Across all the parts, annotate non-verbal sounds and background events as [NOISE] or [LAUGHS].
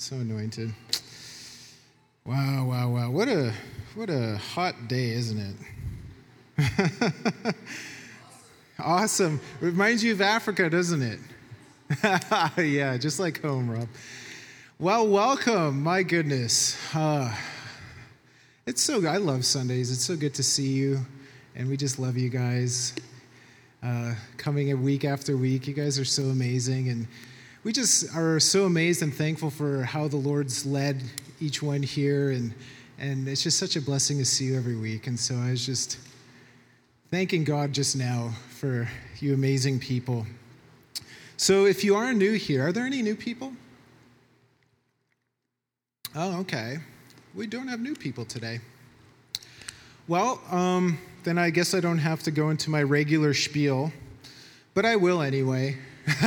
So anointed. Wow, wow, wow. What a what a hot day, isn't it? [LAUGHS] awesome. Reminds you of Africa, doesn't it? [LAUGHS] yeah, just like home, Rob. Well, welcome. My goodness. Uh, it's so I love Sundays. It's so good to see you, and we just love you guys. Uh, coming a week after week, you guys are so amazing, and we just are so amazed and thankful for how the Lord's led each one here, and and it's just such a blessing to see you every week. And so I was just thanking God just now for you amazing people. So if you are new here, are there any new people? Oh, okay. We don't have new people today. Well, um, then I guess I don't have to go into my regular spiel, but I will anyway. [LAUGHS]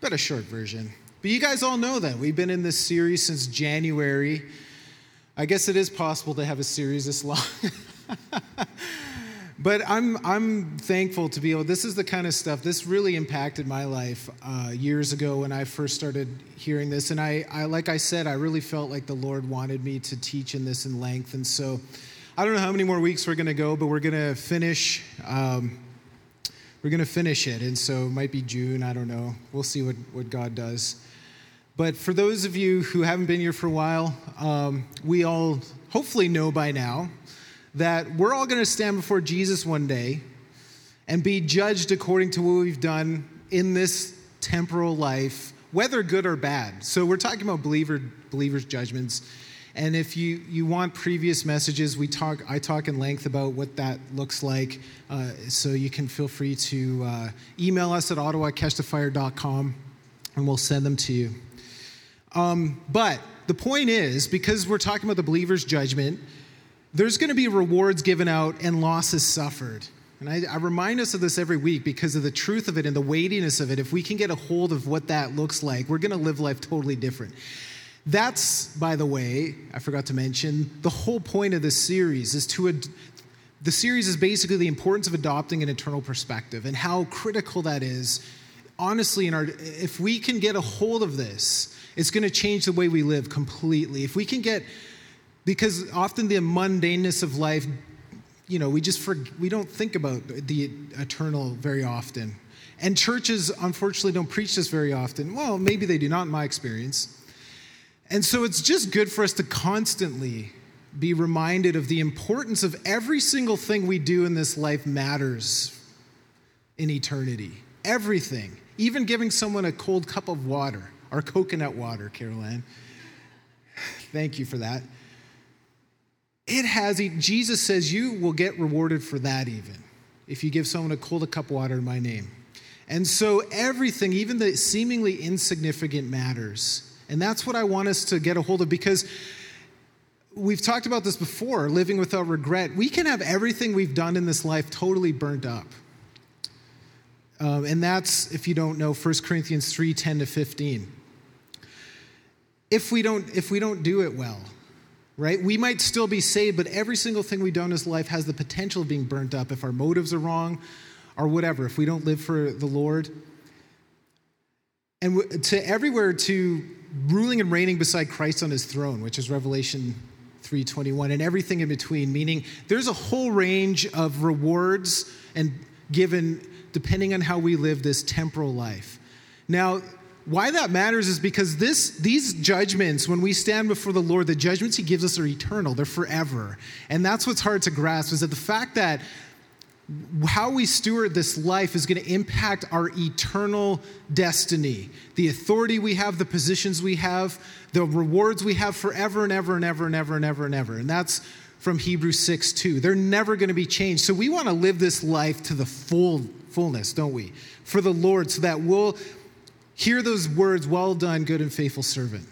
but a short version. But you guys all know that. We've been in this series since January. I guess it is possible to have a series this long. [LAUGHS] but I'm, I'm thankful to be able, this is the kind of stuff, this really impacted my life uh, years ago when I first started hearing this. And I, I, like I said, I really felt like the Lord wanted me to teach in this in length. And so I don't know how many more weeks we're going to go, but we're going to finish. Um, we're going to finish it. And so it might be June. I don't know. We'll see what, what God does. But for those of you who haven't been here for a while, um, we all hopefully know by now that we're all going to stand before Jesus one day and be judged according to what we've done in this temporal life, whether good or bad. So we're talking about believer, believers' judgments. And if you, you want previous messages, we talk, I talk in length about what that looks like. Uh, so you can feel free to uh, email us at ottawacatchthefire.com and we'll send them to you. Um, but the point is, because we're talking about the believer's judgment, there's going to be rewards given out and losses suffered. And I, I, remind us of this every week because of the truth of it and the weightiness of it. If we can get a hold of what that looks like, we're going to live life totally different. That's, by the way, I forgot to mention, the whole point of this series is to. Ad- the series is basically the importance of adopting an eternal perspective and how critical that is. Honestly, in our, if we can get a hold of this, it's going to change the way we live completely. If we can get, because often the mundaneness of life, you know, we just for, we don't think about the eternal very often. And churches, unfortunately, don't preach this very often. Well, maybe they do, not in my experience. And so it's just good for us to constantly be reminded of the importance of every single thing we do in this life matters in eternity. Everything. Even giving someone a cold cup of water or coconut water, Caroline. Thank you for that. It has, Jesus says, you will get rewarded for that even if you give someone a cold cup of water in my name. And so everything, even the seemingly insignificant, matters. And that's what I want us to get a hold of because we've talked about this before living without regret. We can have everything we've done in this life totally burnt up. Um, and that's, if you don't know, 1 Corinthians 3 10 to 15. If we, don't, if we don't do it well, right? We might still be saved, but every single thing we do in this life has the potential of being burnt up if our motives are wrong or whatever, if we don't live for the Lord. And to everywhere to ruling and reigning beside Christ on his throne, which is Revelation 3:21 and everything in between, meaning there's a whole range of rewards and given depending on how we live this temporal life. Now, why that matters is because this, these judgments, when we stand before the Lord, the judgments He gives us are eternal, they're forever. And that's what's hard to grasp is that the fact that how we steward this life is going to impact our eternal destiny. The authority we have, the positions we have, the rewards we have forever and ever and ever and ever and ever and ever. And that's from Hebrews 6 2. They're never going to be changed. So we want to live this life to the full fullness, don't we? For the Lord, so that we'll hear those words, well done, good and faithful servant.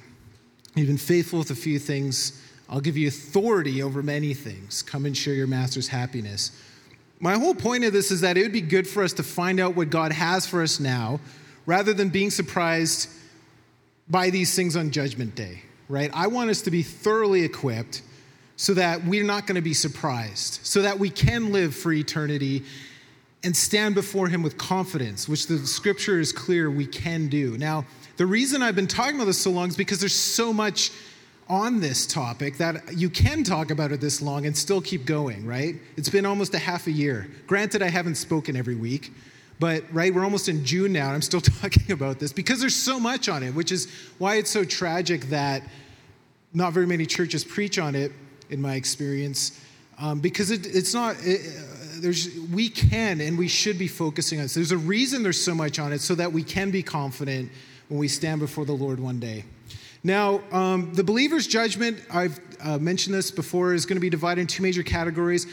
You've been faithful with a few things. I'll give you authority over many things. Come and share your master's happiness. My whole point of this is that it would be good for us to find out what God has for us now rather than being surprised by these things on Judgment Day, right? I want us to be thoroughly equipped so that we're not going to be surprised, so that we can live for eternity and stand before Him with confidence, which the scripture is clear we can do. Now, The reason I've been talking about this so long is because there's so much on this topic that you can talk about it this long and still keep going, right? It's been almost a half a year. Granted, I haven't spoken every week, but right, we're almost in June now, and I'm still [LAUGHS] talking about this because there's so much on it, which is why it's so tragic that not very many churches preach on it, in my experience, um, because it, it's not. It, there's we can and we should be focusing on this. There's a reason there's so much on it, so that we can be confident when we stand before the Lord one day. Now, um, the believer's judgment, I've uh, mentioned this before, is going to be divided in two major categories.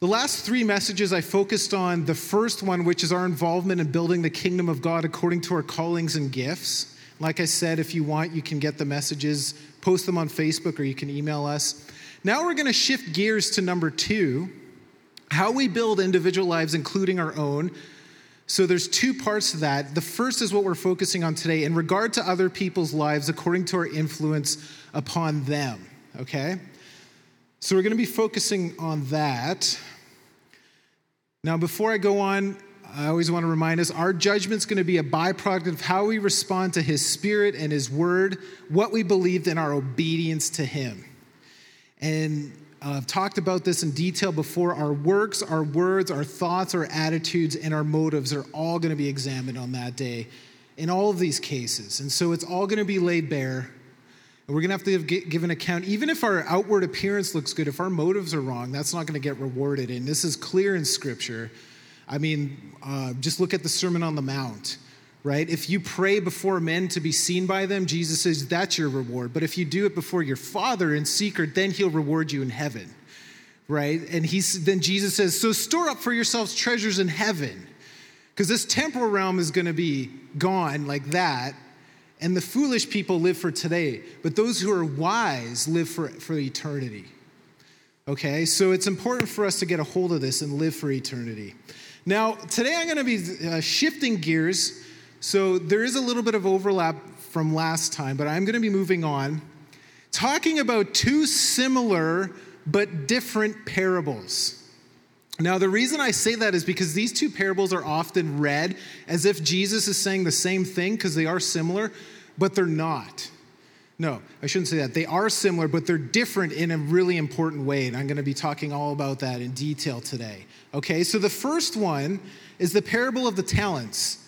The last three messages I focused on the first one, which is our involvement in building the kingdom of God according to our callings and gifts. Like I said, if you want, you can get the messages, post them on Facebook, or you can email us. Now we're going to shift gears to number two how we build individual lives, including our own. So there's two parts to that. The first is what we're focusing on today in regard to other people's lives according to our influence upon them, okay? So we're going to be focusing on that. Now, before I go on, I always want to remind us our judgment's going to be a byproduct of how we respond to His Spirit and His Word, what we believed in our obedience to Him. And uh, I've talked about this in detail before. Our works, our words, our thoughts, our attitudes, and our motives are all going to be examined on that day in all of these cases. And so it's all going to be laid bare. And we're going to have to give, give an account. Even if our outward appearance looks good, if our motives are wrong, that's not going to get rewarded. And this is clear in Scripture. I mean, uh, just look at the Sermon on the Mount right? If you pray before men to be seen by them, Jesus says that's your reward. But if you do it before your Father in secret, then he'll reward you in heaven, right? And he's, then Jesus says, So store up for yourselves treasures in heaven, because this temporal realm is going to be gone like that. And the foolish people live for today, but those who are wise live for, for eternity. Okay, so it's important for us to get a hold of this and live for eternity. Now, today I'm going to be uh, shifting gears so there is a little bit of overlap from last time, but I'm going to be moving on, talking about two similar but different parables. Now, the reason I say that is because these two parables are often read as if Jesus is saying the same thing because they are similar, but they're not. No, I shouldn't say that. They are similar, but they're different in a really important way. And I'm going to be talking all about that in detail today. Okay, so the first one is the parable of the talents.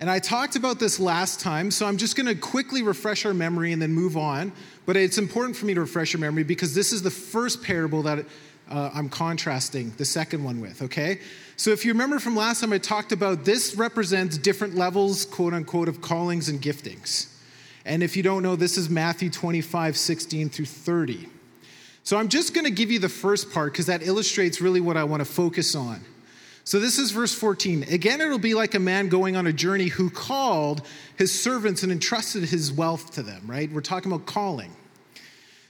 And I talked about this last time, so I'm just going to quickly refresh our memory and then move on. But it's important for me to refresh your memory because this is the first parable that uh, I'm contrasting the second one with, okay? So if you remember from last time, I talked about this represents different levels, quote unquote, of callings and giftings. And if you don't know, this is Matthew 25, 16 through 30. So I'm just going to give you the first part because that illustrates really what I want to focus on. So this is verse 14. Again, it'll be like a man going on a journey who called his servants and entrusted his wealth to them, right? We're talking about calling.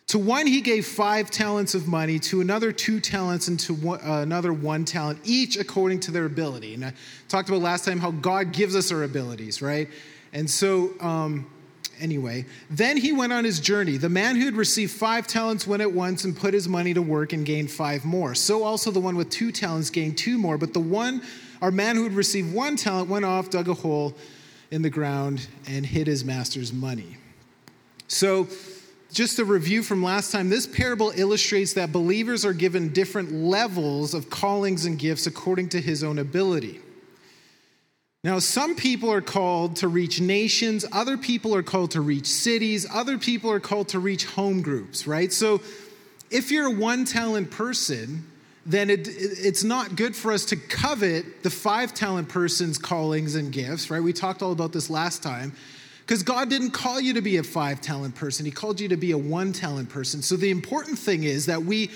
To one, he gave five talents of money, to another, two talents, and to one, uh, another, one talent, each according to their ability. And I talked about last time how God gives us our abilities, right? And so, um, Anyway, then he went on his journey. The man who had received five talents went at once and put his money to work and gained five more. So also the one with two talents gained two more. But the one, our man who had received one talent, went off, dug a hole in the ground, and hid his master's money. So, just a review from last time this parable illustrates that believers are given different levels of callings and gifts according to his own ability. Now, some people are called to reach nations, other people are called to reach cities, other people are called to reach home groups, right? So, if you're a one talent person, then it, it's not good for us to covet the five talent person's callings and gifts, right? We talked all about this last time. Because God didn't call you to be a five talent person, He called you to be a one talent person. So the important thing is that we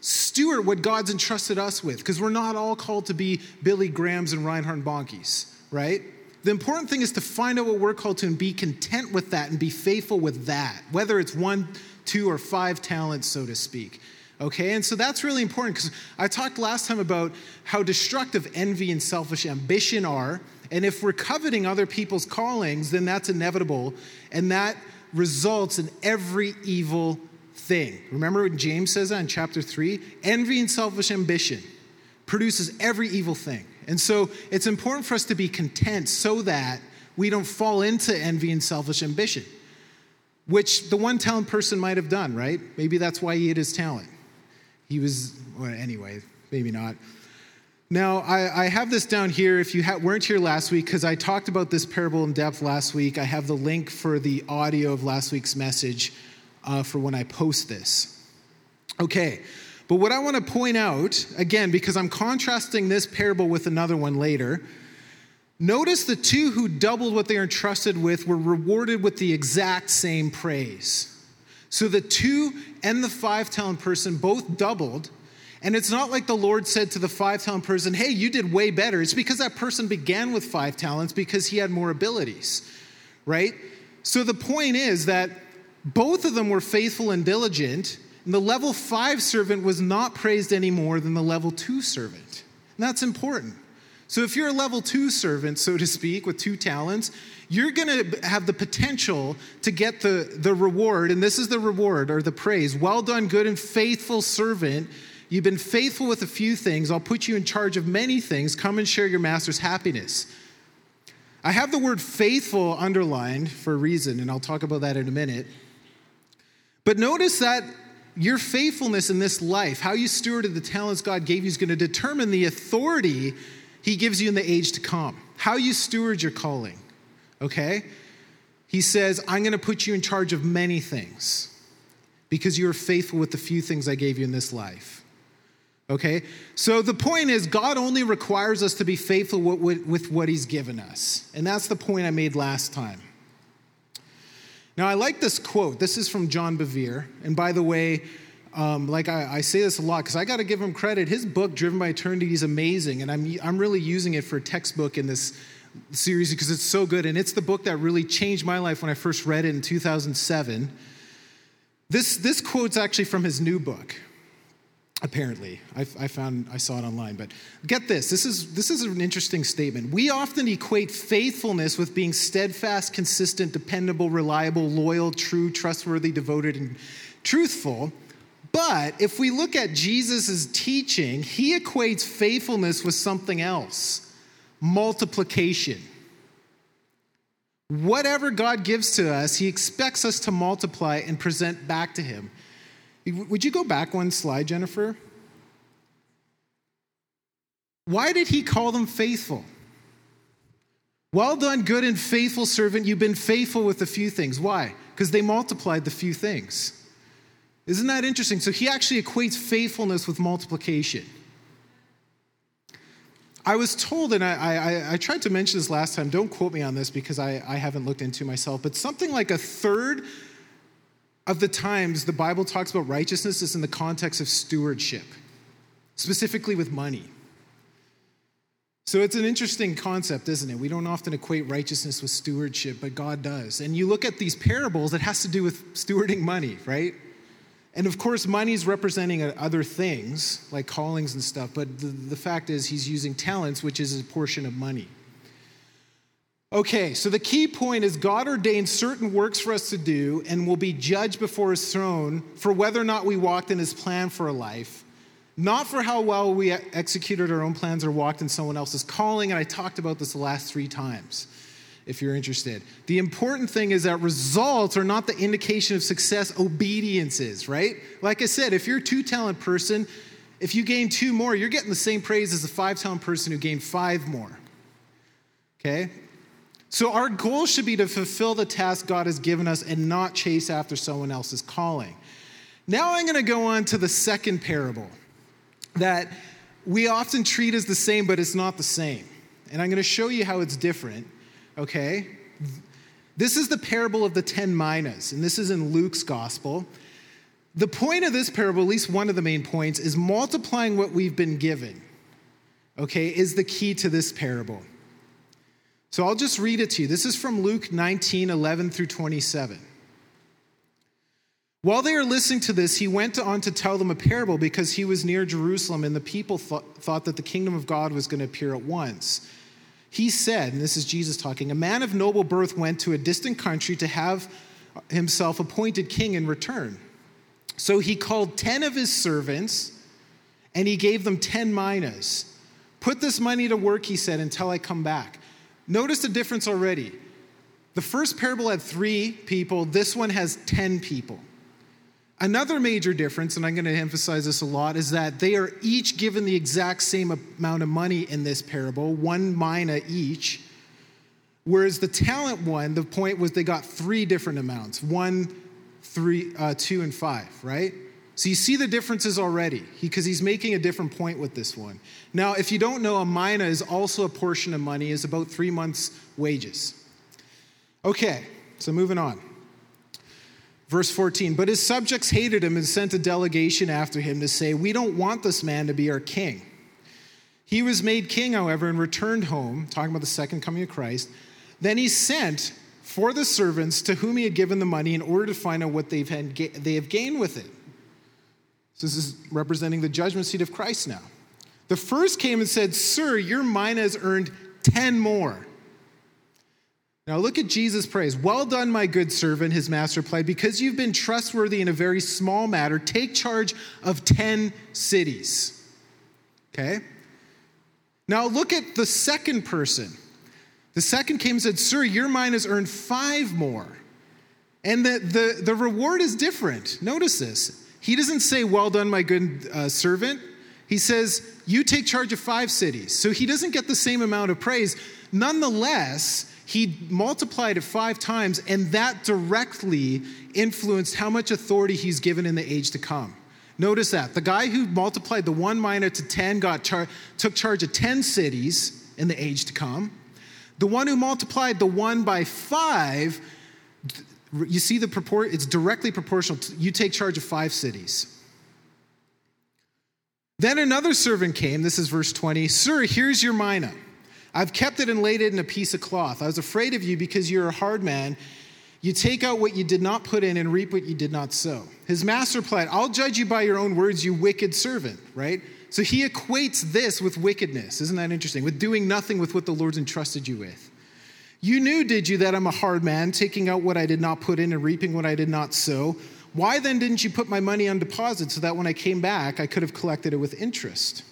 steward what God's entrusted us with, because we're not all called to be Billy Grahams and Reinhard Bonnke's right? The important thing is to find out what we're called to and be content with that and be faithful with that, whether it's one, two, or five talents, so to speak. Okay, and so that's really important because I talked last time about how destructive envy and selfish ambition are. And if we're coveting other people's callings, then that's inevitable. And that results in every evil thing. Remember what James says that in chapter 3? Envy and selfish ambition produces every evil thing. And so it's important for us to be content so that we don't fall into envy and selfish ambition, which the one talent person might have done, right? Maybe that's why he hid his talent. He was, well, anyway, maybe not. Now, I, I, have this down here. If you ha- weren't here last week, because I talked about this parable in depth last week, I have the link for the audio of last week's message uh, for when I post this. Okay, but what I want to point out, again, because I'm contrasting this parable with another one later, notice the two who doubled what they are entrusted with were rewarded with the exact same praise. So the two and the five talent person both doubled. And it's not like the Lord said to the five talent person, hey, you did way better. It's because that person began with five talents because he had more abilities, right? So the point is that both of them were faithful and diligent, and the level five servant was not praised any more than the level two servant. And that's important. So if you're a level two servant, so to speak, with two talents, you're going to have the potential to get the, the reward, and this is the reward or the praise. Well done, good and faithful servant. You've been faithful with a few things. I'll put you in charge of many things. Come and share your master's happiness. I have the word faithful underlined for a reason, and I'll talk about that in a minute. But notice that your faithfulness in this life, how you stewarded the talents God gave you, is going to determine the authority He gives you in the age to come. How you steward your calling, okay? He says, I'm going to put you in charge of many things because you are faithful with the few things I gave you in this life. Okay? So the point is, God only requires us to be faithful with what He's given us. And that's the point I made last time. Now, I like this quote. This is from John Bevere. And by the way, um, like I, I, say this a lot because I got to give him credit. His book, Driven by Eternity, is amazing. And I'm, I'm really using it for a textbook in this series because it's so good. And it's the book that really changed my life when I first read it in 2007. This, this quote's actually from his new book apparently. I, I, found i saw it online but get this. This is this is an interesting statement. We often equate faithfulness with being steadfast consistent dependable reliable loyal true trustworthy devoted and truthful. But if we look at jesus' teaching he equates faithfulness with something else. Multiplication. Whatever god gives to us he expects us to multiply and present back to him would you go back one slide, Jennifer? Why did he call them faithful? Well done, good and faithful servant. You've been faithful with a few things. Why? Because they multiplied the few things. Isn't that interesting? So he actually equates faithfulness with multiplication. I was told, and I, I, I, tried to mention this last time, don't quote me on this because I, I haven't looked into myself, but something like a third of the times the Bible talks about righteousness is in the context of stewardship, specifically with money. So it's an interesting concept, isn't it? We don't often equate righteousness with stewardship, but God does. And you look at these parables, it has to do with stewarding money, right? And of course, money is representing other things like callings and stuff, but the, the fact is, he's using talents, which is a portion of money. Okay, so the key point is God ordained certain works for us to do and will be judged before his throne for whether or not we walked in his plan for a life, not for how well we executed our own plans or walked in someone else's calling. And I talked about this the last three times, if you're interested. The important thing is that results are not the indication of success, obedience is, right? Like I said, if you're a two talent person, if you gain two more, you're getting the same praise as the five talent person who gained five more. Okay? So, our goal should be to fulfill the task God has given us and not chase after someone else's calling. Now, I'm going to go on to the second parable that we often treat as the same, but it's not the same. And I'm going to show you how it's different, okay? This is the parable of the 10 minas, and this is in Luke's gospel. The point of this parable, at least one of the main points, is multiplying what we've been given, okay, is the key to this parable. So I'll just read it to you. This is from Luke 19 11 through 27. While they were listening to this, he went on to tell them a parable because he was near Jerusalem and the people th- thought that the kingdom of God was going to appear at once. He said, and this is Jesus talking, a man of noble birth went to a distant country to have himself appointed king in return. So he called 10 of his servants and he gave them 10 minas. Put this money to work, he said, until I come back. Notice the difference already. The first parable had three people, this one has 10 people. Another major difference, and I'm going to emphasize this a lot, is that they are each given the exact same amount of money in this parable, one mina each. Whereas the talent one, the point was they got three different amounts one, three, uh, two, and five, right? So you see the differences already because he, he's making a different point with this one. Now, if you don't know, a mina is also a portion of money, is about three months' wages. Okay, so moving on. Verse 14, but his subjects hated him and sent a delegation after him to say, We don't want this man to be our king. He was made king, however, and returned home, talking about the second coming of Christ. Then he sent for the servants to whom he had given the money in order to find out what they've had, they have gained with it. So this is representing the judgment seat of Christ now. The first came and said, Sir, your mina has earned 10 more. Now look at Jesus' praise. Well done, my good servant, his master replied. Because you've been trustworthy in a very small matter, take charge of 10 cities. Okay? Now look at the second person. The second came and said, Sir, your mina has earned five more. And the, the, the reward is different. Notice this. He doesn't say, Well done, my good uh, servant. He says, You take charge of five cities. So he doesn't get the same amount of praise. Nonetheless, he multiplied it five times, and that directly influenced how much authority he's given in the age to come. Notice that. The guy who multiplied the one mina to 10 got char- took charge of 10 cities in the age to come. The one who multiplied the one by five, you see the proport, it's directly proportional. To, you take charge of five cities. Then another servant came, this is verse 20. Sir, here's your mina. I've kept it and laid it in a piece of cloth. I was afraid of you because you're a hard man. You take out what you did not put in and reap what you did not sow. His master replied, I'll judge you by your own words, you wicked servant, right? So he equates this with wickedness. Isn't that interesting? With doing nothing with what the Lord's entrusted you with. You knew, did you, that I'm a hard man, taking out what I did not put in and reaping what I did not sow? Why then didn't you put my money on deposit so that when I came back, I could have collected it with interest?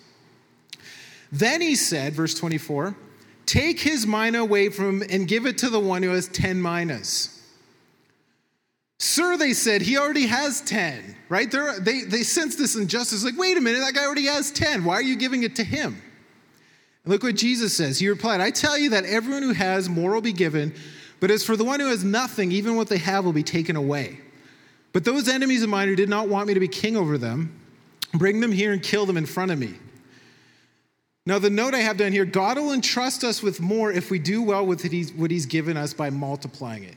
Then he said, verse 24, Take his mina away from him and give it to the one who has 10 minas. Sir, they said, he already has 10, right? They're, they, they sense this injustice. Like, wait a minute, that guy already has 10. Why are you giving it to him? And look what Jesus says. He replied, I tell you that everyone who has more will be given, but as for the one who has nothing, even what they have will be taken away. But those enemies of mine who did not want me to be king over them, bring them here and kill them in front of me. Now, the note I have down here God will entrust us with more if we do well with what He's given us by multiplying it.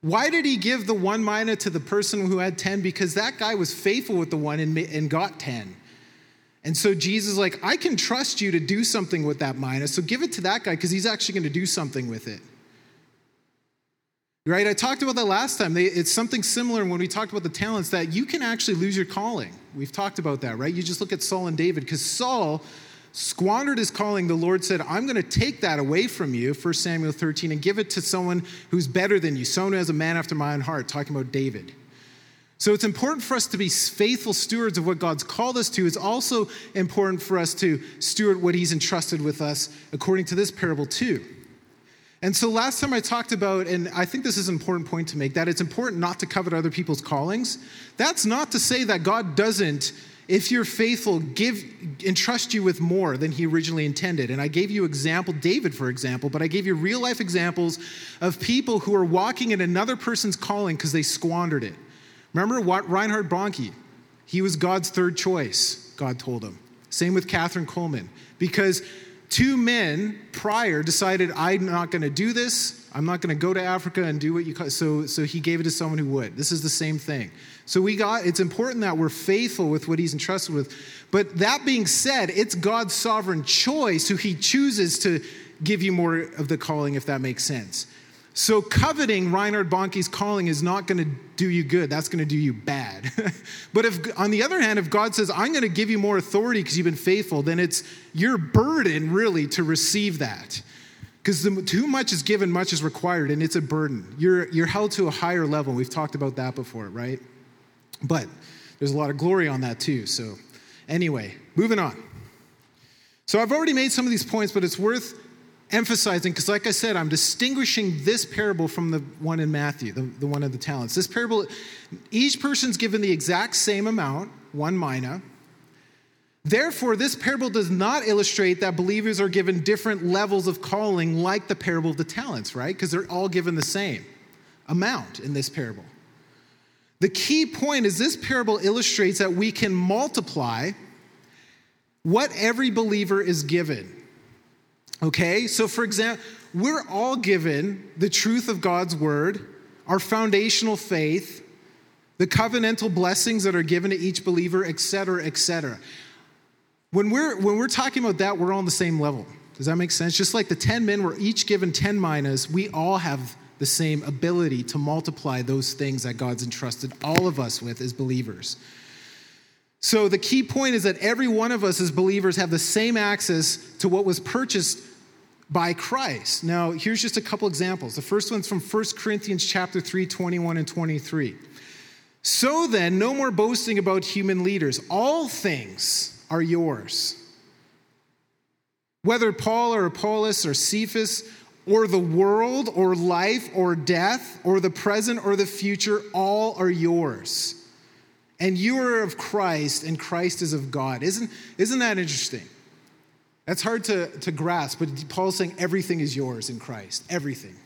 Why did He give the one mina to the person who had 10? Because that guy was faithful with the one and got 10. And so Jesus like, I can trust you to do something with that mina, so give it to that guy because he's actually going to do something with it. Right? I talked about that last time. it's something similar when we talked about the talents that you can actually lose your calling. We've talked about that, right? You just look at Saul and David because Saul squandered his calling, the Lord said, I'm going to take that away from you, 1 Samuel 13, and give it to someone who's better than you, someone who has a man after my own heart, talking about David. So it's important for us to be faithful stewards of what God's called us to. It's also important for us to steward what He's entrusted with us according to this parable, too. And so last time I talked about, and I think this is an important point to make, that it's important not to covet other people's callings. That's not to say that God doesn't if you're faithful, give entrust you with more than he originally intended. And I gave you example, David, for example, but I gave you real life examples of people who are walking in another person's calling because they squandered it. Remember what Reinhard Bonnke? He was God's third choice, God told him. Same with Kathryn Kuhlman, Because two men prior decided, I'm not going to do this. I'm not going to go to Africa and do what you call. So, so he gave it to someone who would. This is the same thing. So we got. It's important that we're faithful with what He's entrusted with. But that being said, it's God's sovereign choice who He chooses to give you more of the calling, if that makes sense. So, coveting Reinhard Bonnke's calling is not going to do you good. That's going to do you bad. [LAUGHS] but if, on the other hand, if God says, I'm going to give you more authority because you've been faithful, then it's your burden really to receive that. Because too much is given, much is required, and it's a burden. You're, you're held to a higher level. We've talked about that before, right? But there's a lot of glory on that too. So, anyway, moving on. So, I've already made some of these points, but it's worth emphasizing, because like I said, I'm distinguishing this parable from the one in Matthew, the, the one of the talents. This parable, each person's given the exact same amount, one mina. Therefore, this parable does not illustrate that believers are given different levels of calling like the parable of the talents, right? Because they're all given the same amount in this parable. The key point is this parable illustrates that we can multiply what every believer is given. Okay? So, for example, we're all given the truth of God's word, our foundational faith, the covenantal blessings that are given to each believer, etc., etc. When we're, when we're talking about that, we're all on the same level. Does that make sense? Just like the 10 men were each given 10 minas, we all have the same ability to multiply those things that God's entrusted all of us with as believers. So the key point is that every one of us as believers have the same access to what was purchased by Christ. Now, here's just a couple examples. The first one's from 1 Corinthians chapter 3, 21 and 23. So then, no more boasting about human leaders. All things are yours. Whether Paul or Apollos or Cephas or the world or life or death or the present or the future, all are yours. And you are of Christ, and Christ is of God. Isn't, isn't that interesting? That's hard to, to grasp, but Paul's saying everything is yours in Christ. Everything.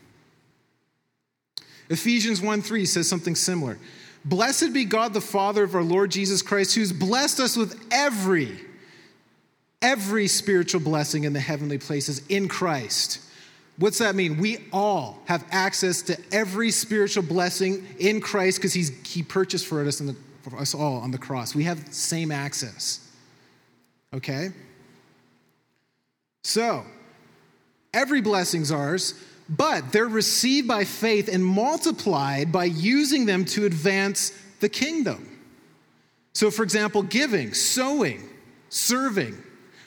Ephesians 1 3 says something similar. Blessed be God the Father of our Lord Jesus Christ, who's blessed us with every, every spiritual blessing in the heavenly places in Christ. What's that mean? We all have access to every spiritual blessing in Christ because he purchased for us, the, for us all on the cross. We have same access. Okay? So, every blessing's ours, but they're received by faith and multiplied by using them to advance the kingdom. So, for example, giving, sowing, serving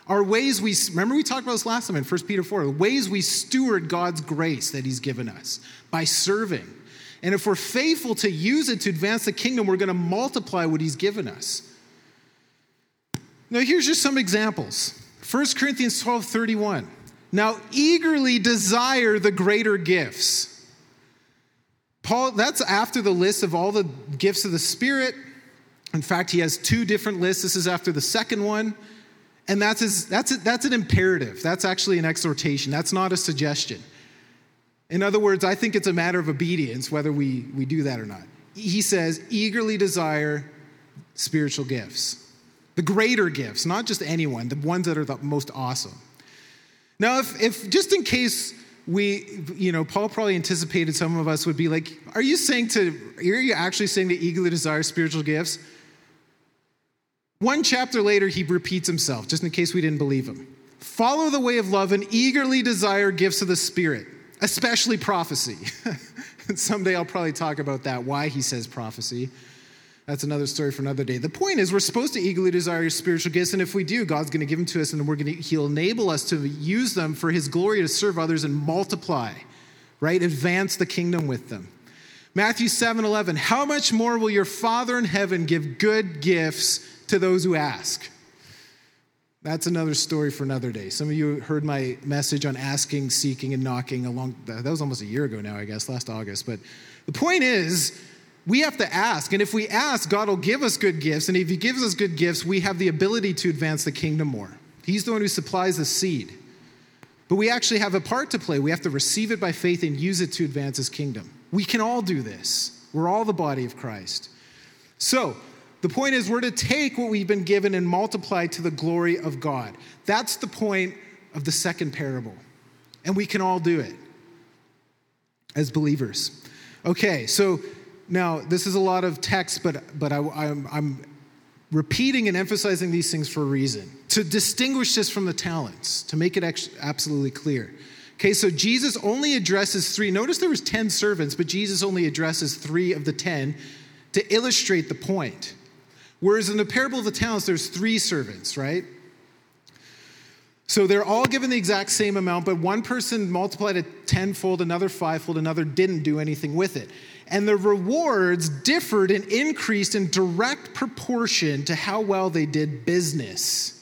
are ways we, remember we talked about this last time in 1 Peter 4, ways we steward God's grace that He's given us by serving. And if we're faithful to use it to advance the kingdom, we're going to multiply what He's given us. Now, here's just some examples. 1 Corinthians 12 31. Now, eagerly desire the greater gifts. Paul, that's after the list of all the gifts of the Spirit. In fact, he has two different lists. This is after the second one. And that's, his, that's, a, that's an imperative. That's actually an exhortation. That's not a suggestion. In other words, I think it's a matter of obedience whether we, we do that or not. He says, eagerly desire spiritual gifts the greater gifts, not just anyone, the ones that are the most awesome. Now, if, if just in case we, you know, Paul probably anticipated some of us would be like, are you saying to, are you actually saying to eagerly desire spiritual gifts? One chapter later, he repeats himself, just in case we didn't believe him. Follow the way of love and eagerly desire gifts of the Spirit, especially prophecy. [LAUGHS] Someday I'll probably talk about that, why he says prophecy. That's another story for another day. The point is, we're supposed to eagerly desire spiritual gifts, and if we do, God's going to give them to us, and we're going to, He'll enable us to use them for His glory to serve others and multiply, right? Advance the kingdom with them. Matthew 7 11. How much more will your Father in heaven give good gifts to those who ask? That's another story for another day. Some of you heard my message on asking, seeking, and knocking along. That was almost a year ago now, I guess, last August. But the point is, we have to ask. And if we ask, God will give us good gifts. And if He gives us good gifts, we have the ability to advance the kingdom more. He's the one who supplies the seed. But we actually have a part to play. We have to receive it by faith and use it to advance His kingdom. We can all do this. We're all the body of Christ. So, the point is, we're to take what we've been given and multiply to the glory of God. That's the point of the second parable. And we can all do it as believers. Okay, so now, this is a lot of text, but, but I, I'm, I'm repeating and emphasizing these things for a reason to distinguish this from the talents, to make it absolutely clear. Okay, so Jesus only addresses three. Notice there was 10 servants, but Jesus only addresses three of the 10 to illustrate the point. Whereas in the parable of the talents, there's three servants, right? So they're all given the exact same amount, but one person multiplied it tenfold, another fivefold, another didn't do anything with it and the rewards differed and increased in direct proportion to how well they did business.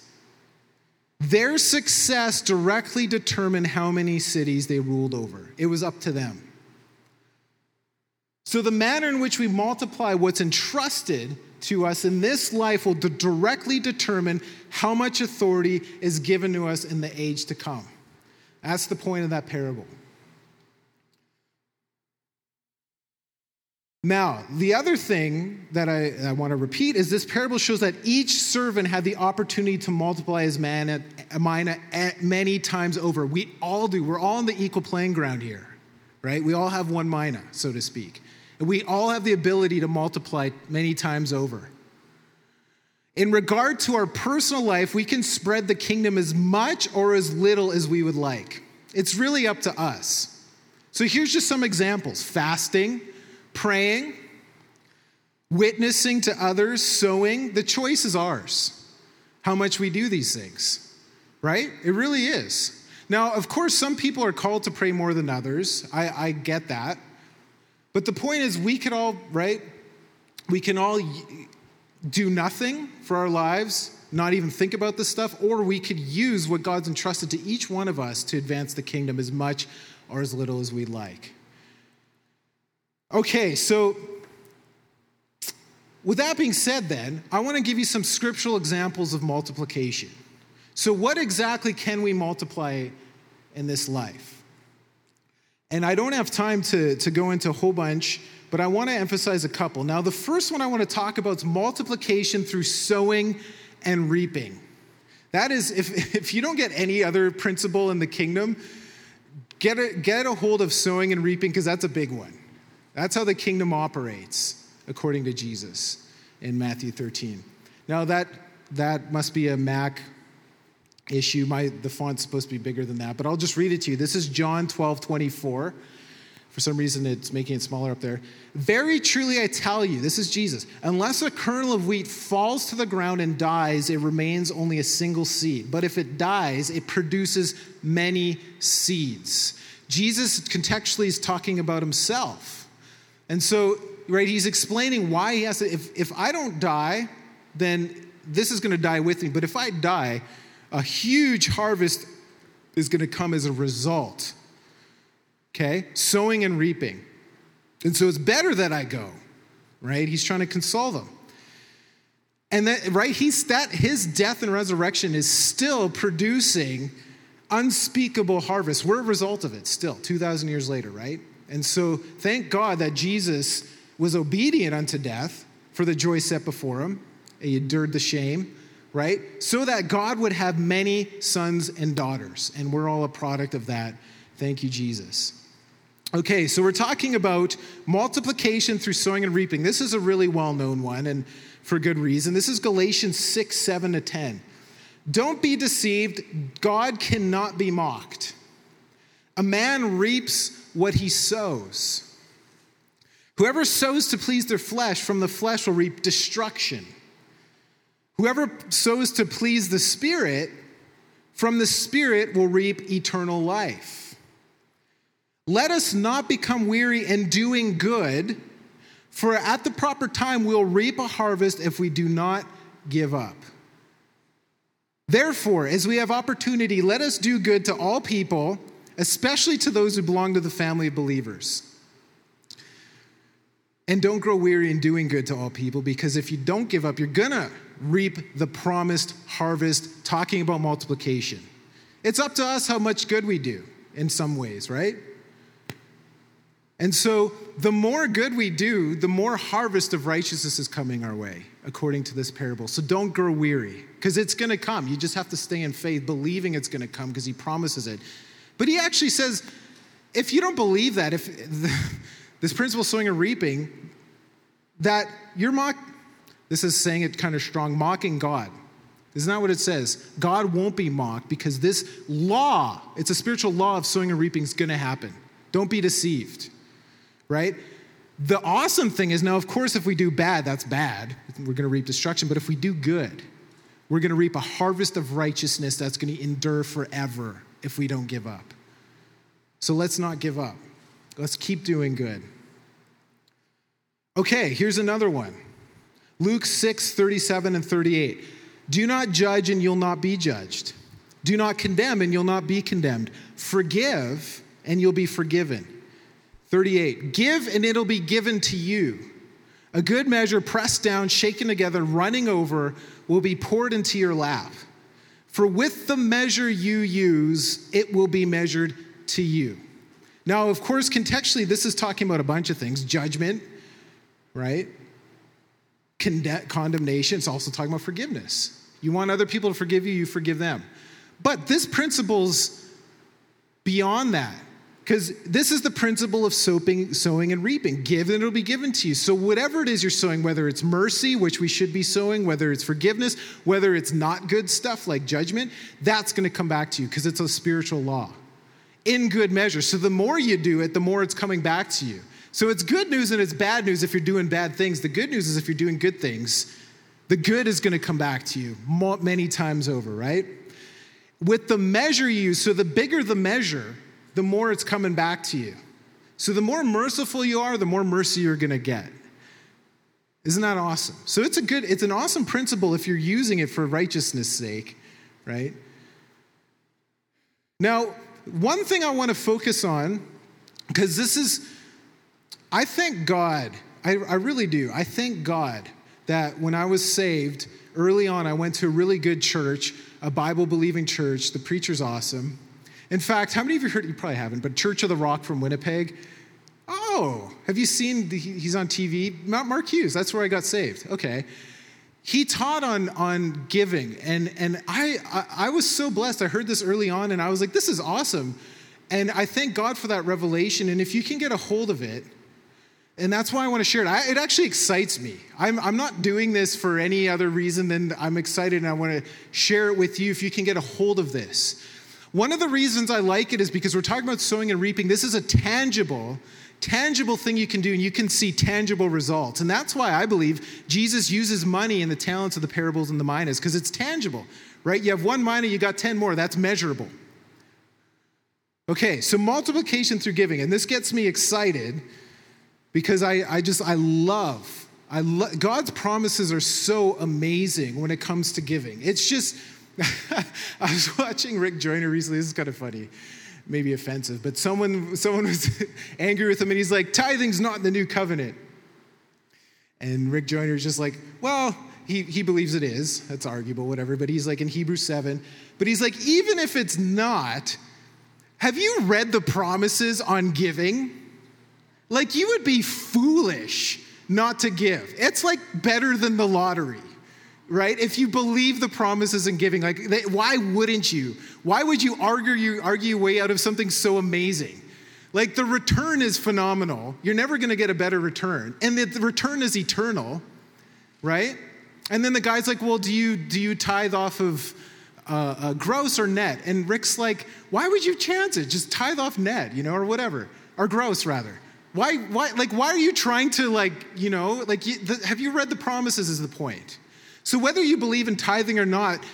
Their success directly determined how many cities they ruled over. It was up to them. So, the manner in which we multiply what's entrusted to us in this life will directly determine how much authority is given to us in the age to come. That's the point of that parable. Now, the other thing that I, I, want to repeat is this parable shows that each servant had the opportunity to multiply his man at, at eh, many times over. We all do. We're all on the equal playing ground here, right? We all have one mina, so to speak. And we all have the ability to multiply many times over. In regard to our personal life, we can spread the kingdom as much or as little as we would like. It's really up to us. So here's just some examples fasting praying, witnessing to others, sowing. The choice is ours how much we do these things, right? It really is. Now, of course, some people are called to pray more than others. I, I get that. But the point is, we could all, right? We can all do nothing for our lives, not even think about this stuff, or we could use what God's entrusted to each one of us to advance the kingdom as much or as little as we'd like. Okay, so with that being said, then, I want to give you some scriptural examples of multiplication. So, what exactly can we multiply in this life? And I don't have time to, to go into a whole bunch, but I want to emphasize a couple. Now, the first one I want to talk about is multiplication through sowing and reaping. That is, if, [LAUGHS] if you don't get any other principle in the kingdom, get a, get a hold of sowing and reaping because that's a big one. That's how the kingdom operates, according to Jesus in Matthew 13. Now, that, that must be a Mac issue. My, the font's supposed to be bigger than that, but I'll just read it to you. This is John 12 24. For some reason, it's making it smaller up there. Very truly, I tell you, this is Jesus, unless a kernel of wheat falls to the ground and dies, it remains only a single seed. But if it dies, it produces many seeds. Jesus contextually is talking about himself. And so, right, he's explaining why he has to, if, if I don't die, then this is going to die with me. But if I die, a huge harvest is going to come as a result. Okay? Sowing and reaping. And so it's better that I go, right? He's trying to console them. And that, right, he's that his death and resurrection is still producing unspeakable harvest. We're a result of it still, 2,000 years later, right? And so thank God that Jesus was obedient unto death for the joy set before him. He endured the shame, right? So that God would have many sons and daughters. And we're all a product of that. Thank you, Jesus. Okay, so we're talking about multiplication through sowing and reaping. This is a really well known one, and for good reason. This is Galatians 6 7 to 10. Don't be deceived, God cannot be mocked. A man reaps what he sows. Whoever sows to please their flesh, from the flesh will reap destruction. Whoever sows to please the Spirit, from the Spirit will reap eternal life. Let us not become weary in doing good, for at the proper time we'll reap a harvest if we do not give up. Therefore, as we have opportunity, let us do good to all people especially to those who belong to the family of believers. And don't grow weary in doing good to all people, because if you don't give up, you're gonna reap the promised harvest, talking about multiplication. It's up to us how much good we do in some ways, right? And so, the more good we do, the more harvest of righteousness is coming our way, according to this parable. So, don't grow weary, because it's going to come. You just have to stay in faith, believing it's going to come, because He promises it. But he actually says, if you don't believe that, if [LAUGHS] this principle of sowing and reaping, that you're mock, this is saying it kind of strong, mocking God. Isn't that what it says? God won't be mocked because this law, it's a spiritual law of sowing and reaping, is going to happen. Don't be deceived, right? The awesome thing is now, of course, if we do bad, that's bad. We're going to reap destruction. But if we do good, we're going to reap a harvest of righteousness that's going to endure forever if we don't give up. So let's not give up. Let's keep doing good. Okay, here's another one Luke 6 37 and 38. Do not judge, and you'll not be judged. Do not condemn, and you'll not be condemned. Forgive, and you'll be forgiven. 38. Give, and it'll be given to you. A good measure, pressed down, shaken together, running over, will be poured into your lap. For with the measure you use, it will be measured to you. Now, of course, contextually, this is talking about a bunch of things judgment, right? Conde- condemnation. It's also talking about forgiveness. You want other people to forgive you, you forgive them. But this principle's beyond that. Because this is the principle of sowing, sowing and reaping. Give and it'll be given to you. So, whatever it is you're sowing, whether it's mercy, which we should be sowing, whether it's forgiveness, whether it's not good stuff like judgment, that's going to come back to you because it's a spiritual law in good measure. So, the more you do it, the more it's coming back to you. So, it's good news and it's bad news if you're doing bad things. The good news is if you're doing good things, the good is going to come back to you many times over, right? With the measure you use, so the bigger the measure, the more it's coming back to you. So the more merciful you are, the more mercy you're going to get. Isn't that awesome? So it's a good it's an awesome principle if you're using it for righteousness sake, right? Now, one thing I want to focus on because this is I thank God. I, I really do. I thank God that when I was saved, early on, I went to a really good church, a Bible believing church. The preacher's awesome. In fact, how many of you heard, you probably haven't, but Church of the Rock from Winnipeg? Oh, have you seen, the, he's on TV? Mark Hughes, that's where I got saved. Okay. He taught on, on giving, and, and I, I, I was so blessed. I heard this early on, and I was like, this is awesome. And I thank God for that revelation. And if you can get a hold of it, and that's why I want to share it. I, it actually excites me. I'm, I'm not doing this for any other reason than I'm excited and I want to share it with you if you can get a hold of this. One of the reasons I like it is because we're talking about sowing and reaping. This is a tangible, tangible thing you can do, and you can see tangible results. And that's why I believe Jesus uses money and the talents of the parables and the minas, because it's tangible, right? You have one mina, you got 10 more. That's measurable. Okay, so multiplication through giving. And this gets me excited because I, I just, I love, I lo- God's promises are so amazing when it comes to giving. It's just, [LAUGHS] I was watching Rick Joyner recently. This is kind of funny, maybe offensive, but someone someone was [LAUGHS] angry with him, and he's like, "Tithing's not in the new covenant." And Rick Joyner is just like, "Well, he he believes it is. That's arguable, whatever." But he's like in Hebrews seven. But he's like, even if it's not, have you read the promises on giving? Like, you would be foolish not to give. It's like better than the lottery right? If you believe the promises in giving, like they, why wouldn't you? Why would you argue you argue your way out of something so amazing? Like the return is phenomenal. You're never going to get a better return, and the, the return is eternal, right? And then the guy's like, "Well, do you do you tithe off of uh, uh, gross or net?" And Rick's like, "Why would you chance it? Just tithe off net, you know, or whatever, or gross rather." Why, why, like, why are you trying to, like, you know, like, you, the, have you read the promises? Is the point? So, whether you believe in tithing or not,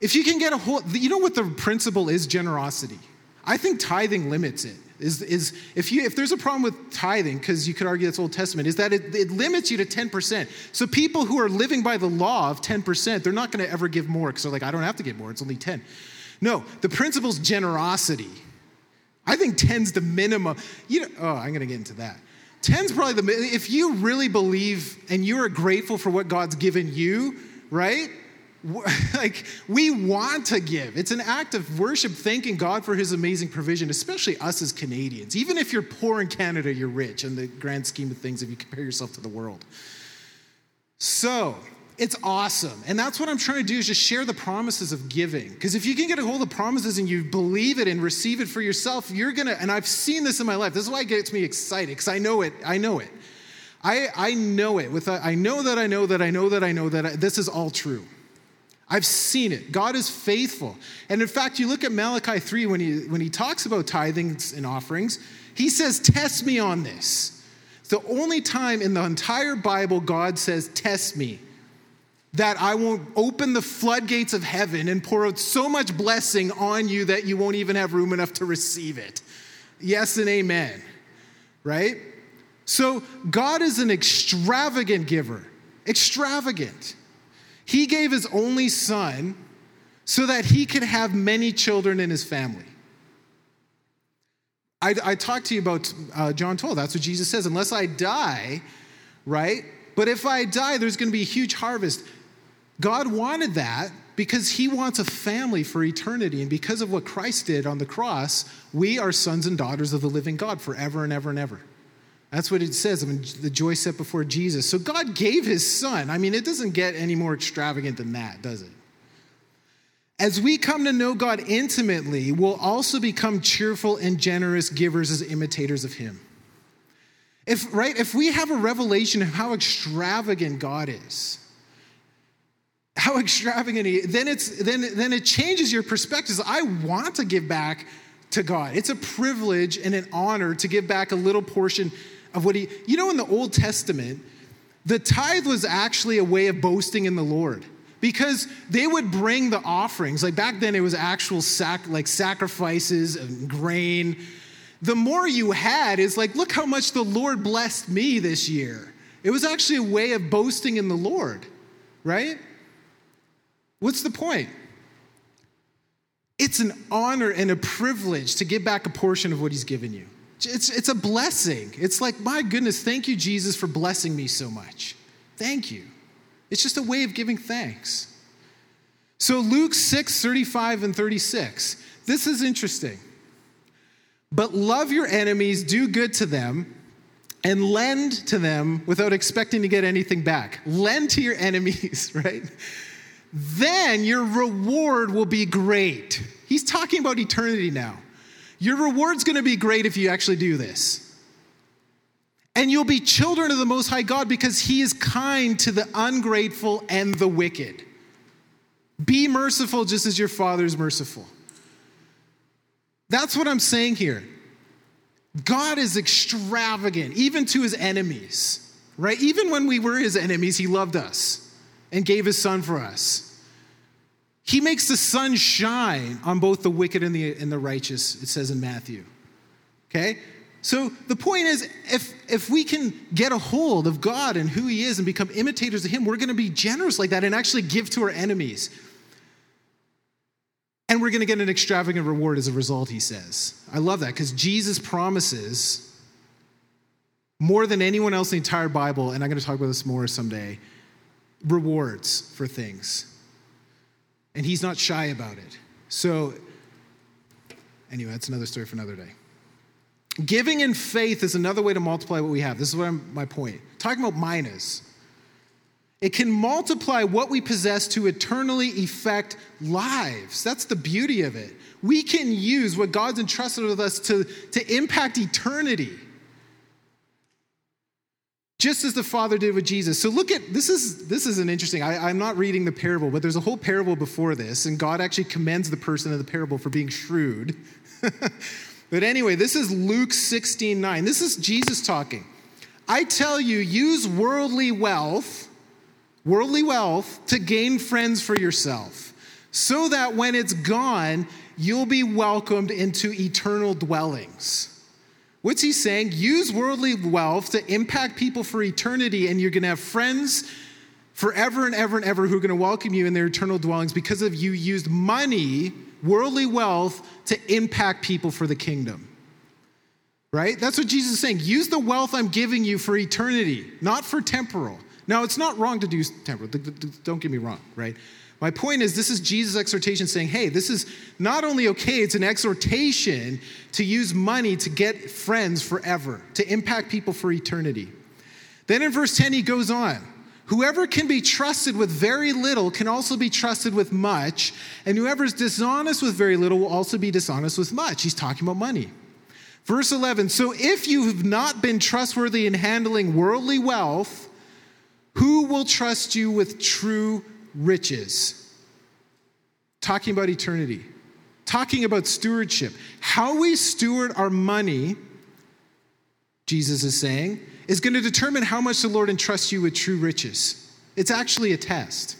if you can get a hold, you know what the principle is generosity. I think tithing limits it. Is, is if, you, if there's a problem with tithing, because you could argue that's Old Testament, is that it, it limits you to 10%. So people who are living by the law of 10%, they're not going to ever give more because they're like, I don't have to give more, it's only 10. No, the principle is generosity. I think 10's the minimum. You know, oh, I'm going to get into that. 10's probably the, if you really believe and you are grateful for what God's given you, right? [LAUGHS] Like, we want to give. It's an act of worship, thanking God for his amazing provision, especially us as Canadians. Even if you're poor in Canada, you're rich in the grand scheme of things if you compare yourself to the world. So, it's awesome. And that's what I'm trying to do is just share the promises of giving. Because if you can get a hold of promises and you believe it and receive it for yourself, you're to, and I've seen this in my life. This is why it gets me excited because I know it. I know it. I, I know it. With a, I know that I know that I know that I know that I, this is all true. I've seen it. God is faithful. And in fact, you look at Malachi 3 when he, when he talks about tithings and offerings, he says, Test me on this. It's the only time in the entire Bible God says, Test me that I won't open the floodgates of heaven and pour out so much blessing on you that you won't even have room enough to receive it. Yes and amen. Right? So, God is an extravagant giver. Extravagant. He gave his only son so that he could have many children in his family. I, I talked to you about uh, John 12. That's what Jesus says. Unless I die, right? But if I die, there's going to be a huge harvest. God wanted that because he wants a family for eternity. And because of what Christ did on the cross, we are sons and daughters of the living God forever and ever and ever. That's what it says. I mean, the joy set before Jesus. So God gave his son. I mean, it doesn't get any more extravagant than that, does it? As we come to know God intimately, we'll also become cheerful and generous givers as imitators of him. If, right, if we have a revelation of how extravagant God is, how [LAUGHS] extravagant he then it's then then it changes your perspectives. I want to give back to God. It's a privilege and an honor to give back a little portion of what he you know in the Old Testament, the tithe was actually a way of boasting in the Lord because they would bring the offerings. Like back then, it was actual sac- like sacrifices and grain. The more you had is like, look how much the Lord blessed me this year. It was actually a way of boasting in the Lord, right? What's the point? It's an honor and a privilege to give back a portion of what He's given you. It's, it's a blessing. It's like, my goodness, thank you, Jesus, for blessing me so much. Thank you. It's just a way of giving thanks. So, Luke 6 35 and 36. This is interesting. But love your enemies, do good to them, and lend to them without expecting to get anything back. Lend to your enemies, [LAUGHS] right? Then your reward will be great. He's talking about eternity now. Your reward's gonna be great if you actually do this. And you'll be children of the Most High God because He is kind to the ungrateful and the wicked. Be merciful just as your Father is merciful. That's what I'm saying here. God is extravagant, even to His enemies, right? Even when we were His enemies, He loved us and gave his son for us. He makes the sun shine on both the wicked and the, and the righteous, it says in Matthew. Okay? So the point is, if, if we can get a hold of God and who He is and become imitators of Him, we're going to be generous like that and actually give to our enemies. And we're going to get an extravagant reward as a result, He says. I love that because Jesus promises more than anyone else in the entire Bible, and I'm going to talk about this more someday rewards for things. And he's not shy about it. So, anyway, that's another story for another day. Giving in faith is another way to multiply what we have. This is what I'm, my point. Talking about minas. It can multiply what we possess to eternally effect lives. That's the beauty of it. We can use what God's entrusted with us to, to impact eternity just as the Father did with Jesus. So look at this is this is an interesting. I, am not reading the parable, but there's a whole parable before this, and God actually commends the person in the parable for being shrewd. [LAUGHS] but anyway, this is Luke 16 9. This is Jesus talking. I tell you, use worldly wealth, worldly wealth, to gain friends for yourself, so that when it's gone, you'll be welcomed into eternal dwellings. What's he saying? Use worldly wealth to impact people for eternity, and you're going to have friends forever and ever and ever who are going to welcome you in their eternal dwellings because of you used money, worldly wealth, to impact people for the kingdom. Right? That's what Jesus is saying. Use the wealth I'm giving you for eternity, not for temporal. Now, it's not wrong to do temporal. Don't get me wrong, right? My point is, this is Jesus' exhortation saying, hey, this is not only okay, it's an exhortation to use money to get friends forever, to impact people for eternity. Then in verse 10, he goes on Whoever can be trusted with very little can also be trusted with much, and whoever is dishonest with very little will also be dishonest with much. He's talking about money. Verse 11 So if you have not been trustworthy in handling worldly wealth, who will trust you with true riches, talking about eternity, talking about stewardship. How we steward our money, Jesus is saying, is going to determine how much the Lord entrusts you with true riches. It's actually a test.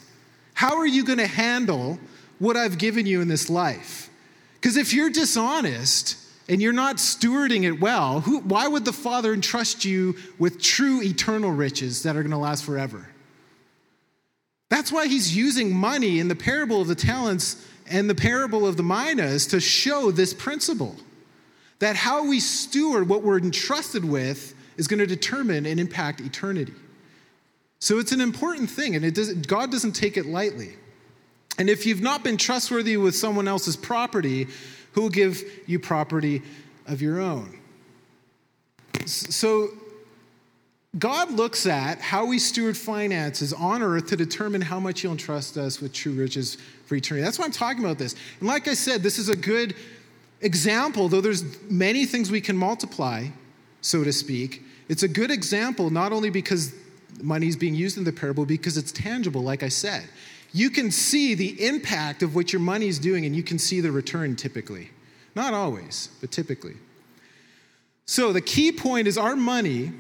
How are you going to handle what I've given you in this life? Because if you're dishonest and you're not stewarding it well, who, why would the Father entrust you with true eternal riches that are going to last forever? That's why he's using money in the parable of the talents and the parable of the minas to show this principle that how we steward what we're entrusted with is going to determine and impact eternity. So it's an important thing, and it does, God doesn't take it lightly. And if you've not been trustworthy with someone else's property, who will give you property of your own? So God looks at how we steward finances on earth to determine how much He'll entrust us with true riches for eternity. That's why I'm talking about this. And like I said, this is a good example, though there's many things we can multiply, so to speak. It's a good example, not only because money is being used in the parable, because it's tangible, like I said. You can see the impact of what your money is doing, and you can see the return typically. Not always, but typically. So the key point is our money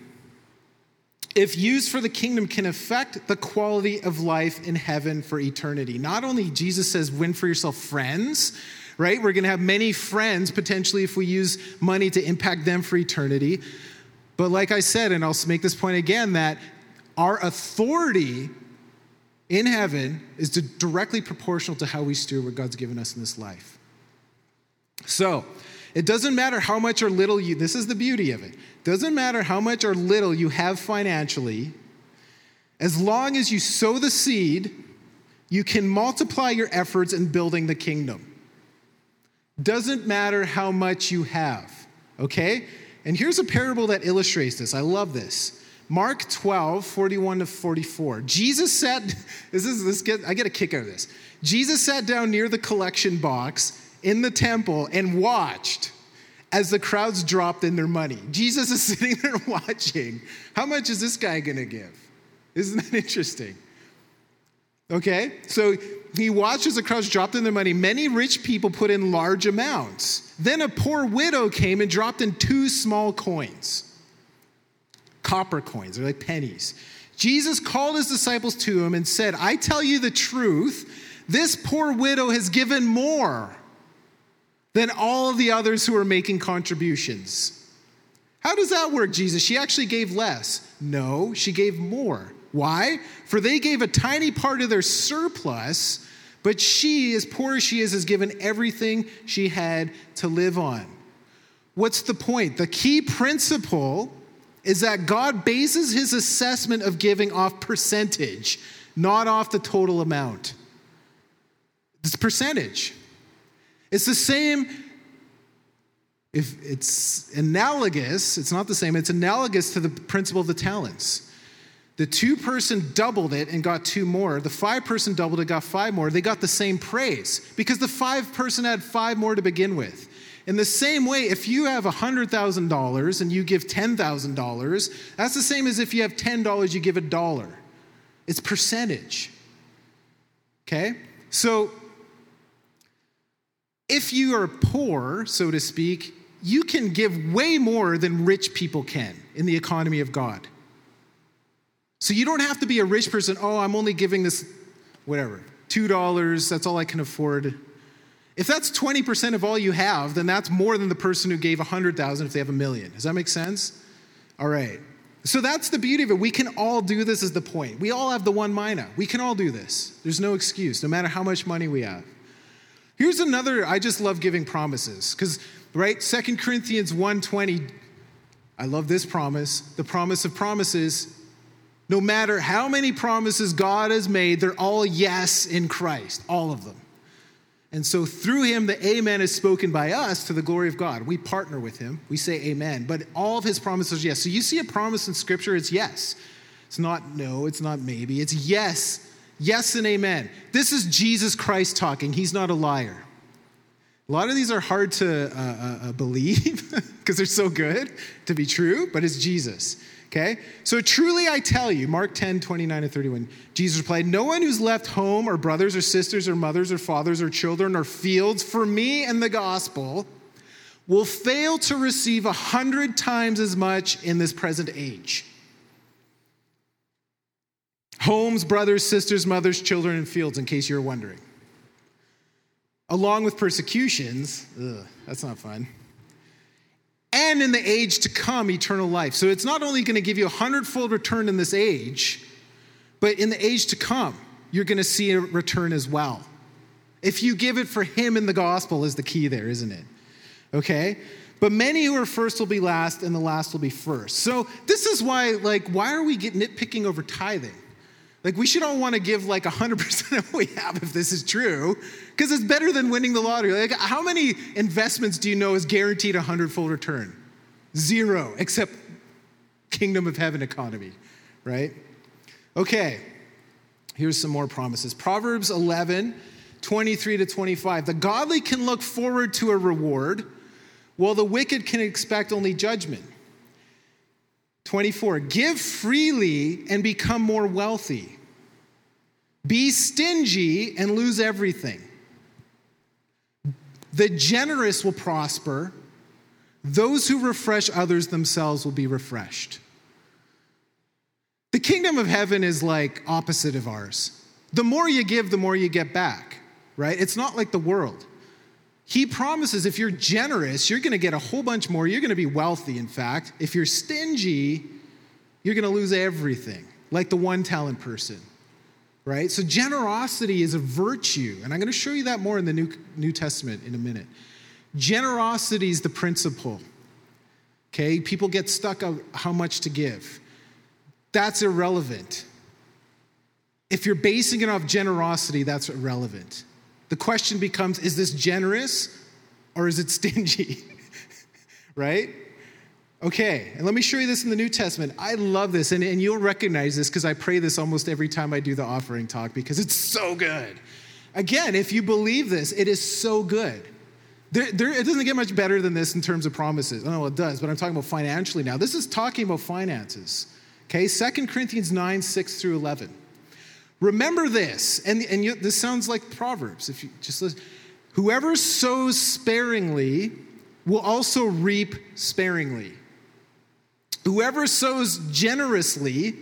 if used for the kingdom, can affect the quality of life in heaven for eternity. Not only Jesus says, win for yourself friends, right? We're going to have many friends potentially if we use money to impact them for eternity. But like I said, and I'll make this point again, that our authority in heaven is directly proportional to how we steward what God's given us in this life. So, it doesn't matter how much or little you, this is the beauty of it. Doesn't matter how much or little you have financially, as long as you sow the seed, you can multiply your efforts in building the kingdom. Doesn't matter how much you have, okay? And here's a parable that illustrates this. I love this. Mark 12, 41 to 44. Jesus sat, [LAUGHS] this is this get, I get a kick out of this. Jesus sat down near the collection box in the temple and watched as the crowds dropped in their money. Jesus is [LAUGHS] sitting there watching. How much is this guy going to give? Isn't that interesting? Okay, so he watches the crowds drop in their money. Many rich people put in large amounts. Then a poor widow came and dropped in two small coins copper coins, they're like pennies. Jesus called his disciples to him and said, I tell you the truth, this poor widow has given more than all the others who are making contributions. How does that work, Jesus? She actually gave less. No, she gave more. Why? For they gave a tiny part of their surplus, but she, as poor as she is, has given everything she had to live on. What's the point? The key principle is that God bases his assessment of giving off percentage, not off the total amount. It's percentage. It's the same, if it's analogous, it's not the same, it's analogous to the principle of the talents. The two person doubled it and got two more. The five person doubled it, got five more. They got the same praise because the five person had five more to begin with. In the same way, if you have $100,000 and you give $10,000, that's the same as if you have $10, you give a dollar. It's percentage. Okay? So if you are poor, so to speak, you can give way more than rich people can in the economy of God. So you don't have to be a rich person, oh, I'm only giving this, whatever, $2, that's all I can afford. If that's 20% of all you have, then that's more than the person who gave 100,000 if they have a million. Does that make sense? All right. So that's the beauty of it. We can all do this, is the point. We all have the one mina. We can all do this. There's no excuse, no matter how much money we have. Here's another, I just love giving promises because, right, Second Corinthians 1.20, I love this promise, the promise of promises. No matter how many promises God has made, they're all yes in Christ, all of them. And so through him, the amen is spoken by us to the glory of God. We partner with him, we say amen, but all of his promises yes. So you see a promise in scripture, it's yes. It's not no, it's not maybe, it's yes Yes and amen. This is Jesus Christ talking. He's not a liar. A lot of these are hard to uh, uh, uh believe [LAUGHS] because they're so good to be true, but it's Jesus. Okay? So truly I tell you, Mark 10, 29 and 31, Jesus replied, No one who's left home or brothers or sisters or mothers or fathers or children or fields for me and the gospel will fail to receive a hundred times as much in this present age homes, brothers, sisters, mothers, children, and fields, in case you're wondering. Along with persecutions, ugh, that's not fun. And in the age to come, eternal life. So it's not only going to give you a hundredfold return in this age, but in the age to come, you're going to see a return as well. If you give it for Him in the gospel, is the key there, isn't it? Okay? But many who are first will be last, and the last will be first. So this is why, like, why are we getting nitpicking over tithing? Like, we should all want to give like 100% [LAUGHS] of what we have if this is true, because it's better than winning the lottery. Like, how many investments do you know is guaranteed a hundredfold return? Zero, except kingdom of heaven economy, right? Okay, here's some more promises. Proverbs 11, 23 to 25. The godly can look forward to a reward, while the wicked can expect only judgment. 24, give freely and become more wealthy. Be stingy and lose everything. The generous will prosper. Those who refresh others themselves will be refreshed. The kingdom of heaven is like opposite of ours. The more you give, the more you get back, right? It's not like the world. He promises if you're generous, you're going to get a whole bunch more. You're going to be wealthy, in fact. If you're stingy, you're going to lose everything, like the one talent person, right? So, generosity is a virtue, and I'm going to show you that more in the New, New Testament in a minute. Generosity is the principle, okay? People get stuck on how much to give. That's irrelevant. If you're basing it off generosity, that's irrelevant. The question becomes is this generous or is it stingy? [LAUGHS] right? Okay, and let me show you this in the New Testament. I love this, and, and you'll recognize this because I pray this almost every time I do the offering talk because it's so good. Again, if you believe this, it is so good. There, there, it doesn't get much better than this in terms of promises. Oh, it does, but I'm talking about financially now. This is talking about finances. Okay, 2 Corinthians 9, 6 through 11. Remember this, and, and you, this sounds like Proverbs. If you just listen, whoever sows sparingly will also reap sparingly. Whoever sows generously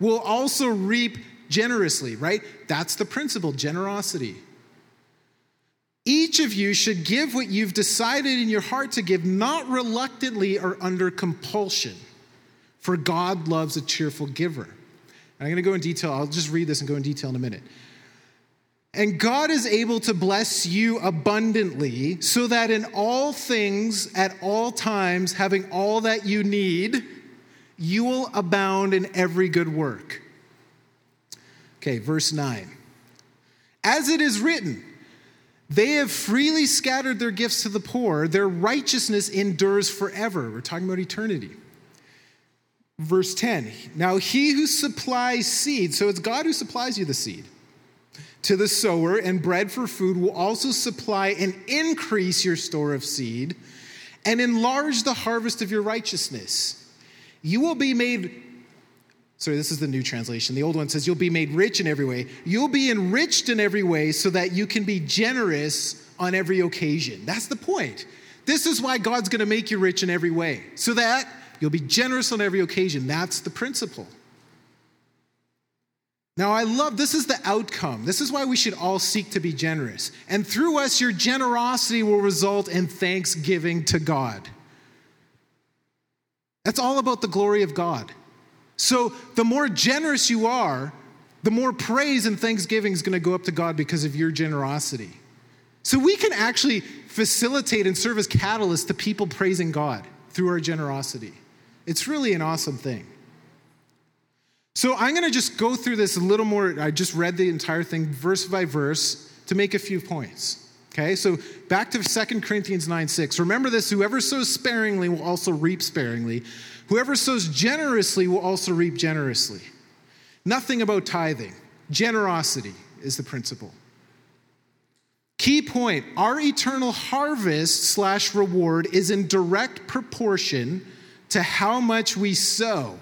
will also reap generously, right? That's the principle generosity. Each of you should give what you've decided in your heart to give, not reluctantly or under compulsion, for God loves a cheerful giver. I'm going to go in detail. I'll just read this and go in detail in a minute. And God is able to bless you abundantly, so that in all things, at all times, having all that you need, you will abound in every good work. Okay, verse 9. As it is written, they have freely scattered their gifts to the poor, their righteousness endures forever. We're talking about eternity. Verse 10 Now he who supplies seed, so it's God who supplies you the seed, to the sower and bread for food will also supply and increase your store of seed and enlarge the harvest of your righteousness. You will be made, sorry, this is the new translation. The old one says, You'll be made rich in every way. You'll be enriched in every way so that you can be generous on every occasion. That's the point. This is why God's going to make you rich in every way, so that You'll be generous on every occasion. That's the principle. Now, I love this is the outcome. This is why we should all seek to be generous. And through us, your generosity will result in thanksgiving to God. That's all about the glory of God. So, the more generous you are, the more praise and thanksgiving is going to go up to God because of your generosity. So, we can actually facilitate and serve as catalysts to people praising God through our generosity. It's really an awesome thing. So I'm going to just go through this a little more. I just read the entire thing verse by verse to make a few points. Okay, so back to 2 Corinthians 9 6. Remember this whoever sows sparingly will also reap sparingly. Whoever sows generously will also reap generously. Nothing about tithing. Generosity is the principle. Key point our eternal harvest slash reward is in direct proportion to how much we sow.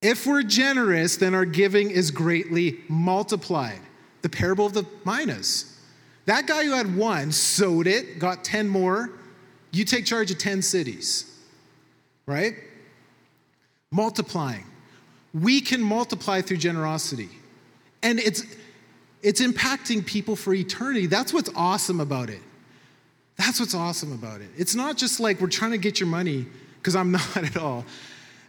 If we're generous, then our giving is greatly multiplied. The parable of the minas. That guy who had one sowed it, got 10 more. You take charge of 10 cities, right? Multiplying. We can multiply through generosity. And it's, it's impacting people for eternity. That's what's awesome about it. That's what's awesome about it. It's not just like we're trying to get your money, because I'm [LAUGHS] not at all.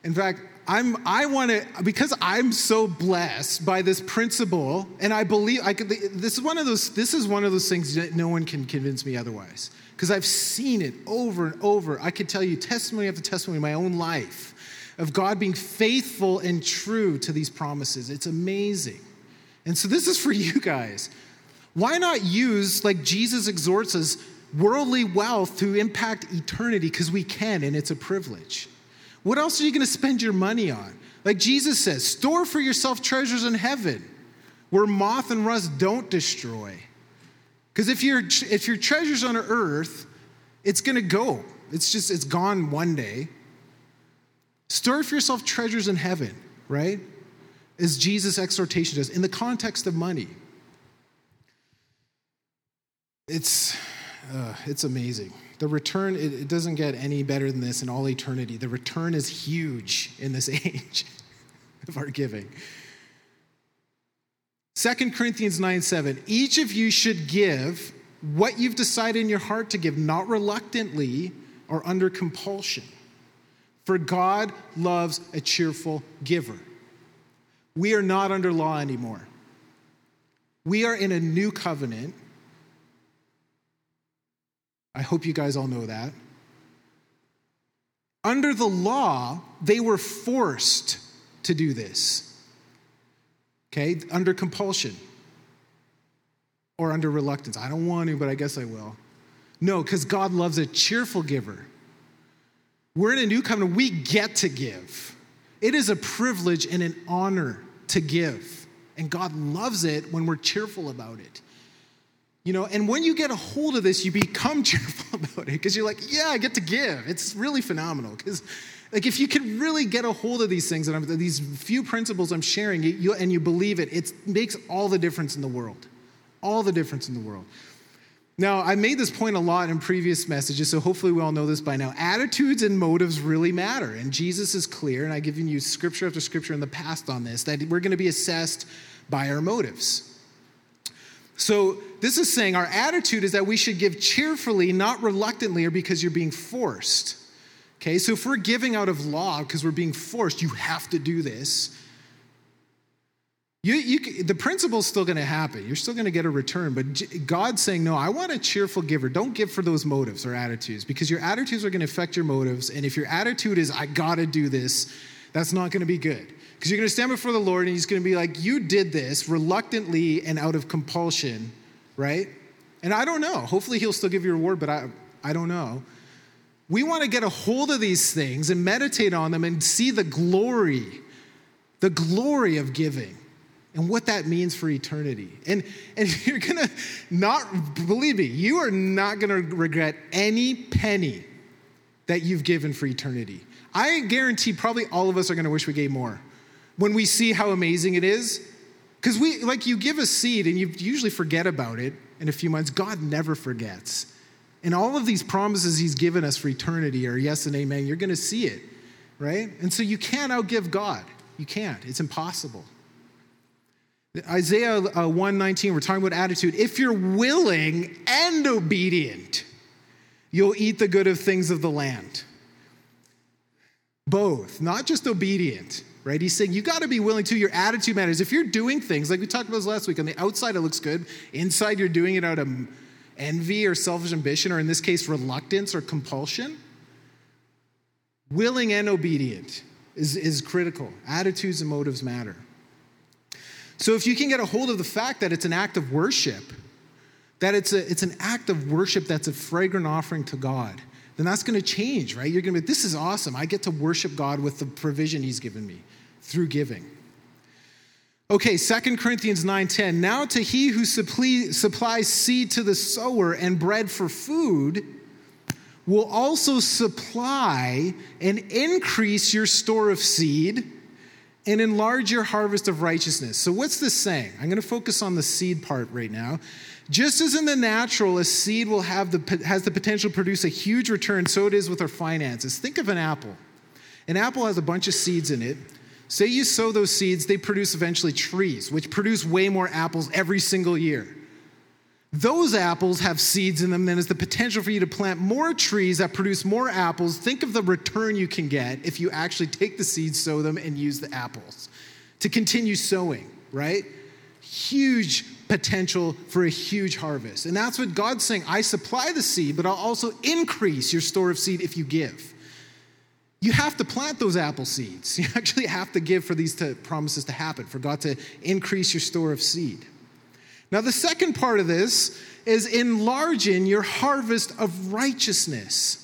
In fact, I'm, I want to, because I'm so blessed by this principle, and I believe, I could, this is one of those, this is one of those things that no one can convince me otherwise. Because I've seen it over and over. I could tell you testimony after testimony in my own life of God being faithful and true to these promises. It's amazing. And so this is for you guys. Why not use, like Jesus exhorts us, worldly wealth to impact eternity? Because we can, and it's a privilege. What else are you going to spend your money on? Like Jesus says, store for yourself treasures in heaven where moth and rust don't destroy. Because if, your if your treasure's on earth, it's going to go. It's just, it's gone one day. Store for yourself treasures in heaven, right? As Jesus' exhortation does, in the context of money. It's, uh, it's amazing. The return, it, it doesn't get any better than this in all eternity. The return is huge in this [LAUGHS] age of our giving. 2 Corinthians 9 7. Each of you should give what you've decided in your heart to give, not reluctantly or under compulsion. For God loves a cheerful giver. We are not under law anymore. We are in a new covenant I hope you guys all know that. Under the law, they were forced to do this. Okay, under compulsion or under reluctance. I don't want to, but I guess I will. No, because God loves a cheerful giver. We're in a new covenant, we get to give. It is a privilege and an honor to give. And God loves it when we're cheerful about it. You know, and when you get a hold of this, you become [LAUGHS] cheerful about it because you're like, yeah, I get to give. It's really phenomenal. Because, like, if you can really get a hold of these things, and these few principles I'm sharing, you, and you believe it, it makes all the difference in the world. All the difference in the world. Now, I made this point a lot in previous messages, so hopefully we all know this by now. Attitudes and motives really matter, and Jesus is clear, and I've given you scripture after scripture in the past on this, that we're going to be assessed by our motives. So, this is saying our attitude is that we should give cheerfully, not reluctantly or because you're being forced. Okay, so if we're giving out of law because we're being forced, you have to do this. You, you, the principle's still going to happen. You're still going to get a return. But God's saying, no, I want a cheerful giver. Don't give for those motives or attitudes because your attitudes are going to affect your motives. And if your attitude is, I got to do this, that's not going to be good. Because you're going to stand before the Lord and He's going to be like, You did this reluctantly and out of compulsion, right? And I don't know. Hopefully, He'll still give you a reward, but I, I don't know. We want to get a hold of these things and meditate on them and see the glory, the glory of giving and what that means for eternity. And, and [LAUGHS] you're going to not, believe me, you are not going to regret any penny that you've given for eternity. I guarantee probably all of us are going to wish we gave more when we see how amazing it is. Because we, like, you give a seed and you usually forget about it in a few months. God never forgets. And all of these promises He's given us for eternity are yes and amen. You're going to see it, right? And so you can't outgive God. You can't. It's impossible. Isaiah uh, 119, we're talking about attitude. If you're willing and obedient, you'll eat the good of things of the land. Both, not just obedient right? He's saying you got to be willing to. Your attitude matters. If you're doing things like we talked about this last week, on the outside it looks good, inside you're doing it out of envy or selfish ambition, or in this case, reluctance or compulsion. Willing and obedient is, is critical. Attitudes and motives matter. So if you can get a hold of the fact that it's an act of worship, that it's, a, it's an act of worship that's a fragrant offering to God, then that's going to change, right? You're going to be, this is awesome. I get to worship God with the provision He's given me through giving. Okay, Second Corinthians 9:10. Now to he who supplies seed to the sower and bread for food will also supply and increase your store of seed and enlarge your harvest of righteousness. So what's this saying? I'm going to focus on the seed part right now. Just as in the natural, a seed will have the, has the potential to produce a huge return, so it is with our finances. Think of an apple. An apple has a bunch of seeds in it. Say you sow those seeds, they produce eventually trees, which produce way more apples every single year. those apples have seeds in them, then is the potential for you to plant more trees that produce more apples. Think of the return you can get if you actually take the seeds, sow them, and use the apples to continue sowing, right? Huge potential for a huge harvest. And that's what God's saying. I supply the seed, but I'll also increase your store of seed if you give. You have to plant those apple seeds. [LAUGHS] You actually have to give for these to, promises to happen, for God to increase your store of seed. Now, the second part of this is enlarging your harvest of righteousness.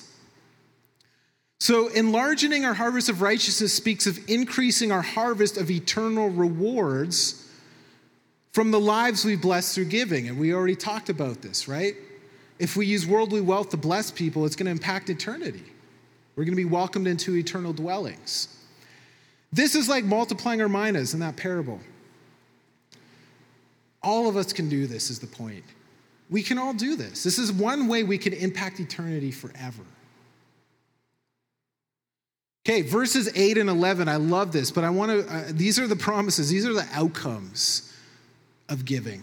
So, enlarging our harvest of righteousness speaks of increasing our harvest of eternal rewards from the lives we bless through giving. And we already talked about this, right? If we use worldly wealth to bless people, it's going to impact eternity. We're going to be welcomed into eternal dwellings. This is like multiplying our minas in that parable. All of us can do this, is the point. We can all do this. This is one way we can impact eternity forever. Okay, verses 8 and 11, I love this, but I want to, uh, these are the promises, these are the outcomes of giving.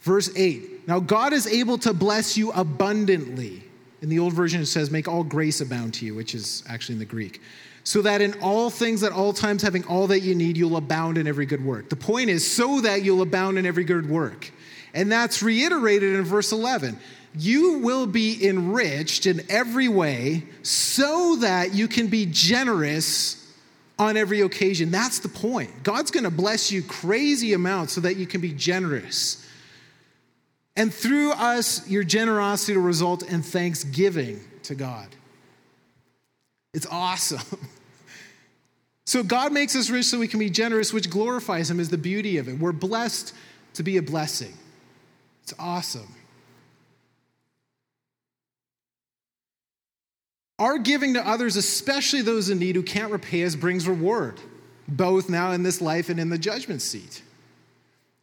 Verse 8, now God is able to bless you abundantly. In the old version, it says, make all grace abound to you, which is actually in the Greek so that in all things at all times having all that you need you'll abound in every good work the point is so that you'll abound in every good work and that's reiterated in verse 11 you will be enriched in every way so that you can be generous on every occasion that's the point god's going to bless you crazy amounts so that you can be generous and through us your generosity will result in thanksgiving to god it's awesome. [LAUGHS] So God makes us rich so we can be generous, which glorifies Him, is the beauty of it. We're blessed to be a blessing. It's awesome. Our giving to others, especially those in need who can't repay us, brings reward, both now in this life and in the judgment seat.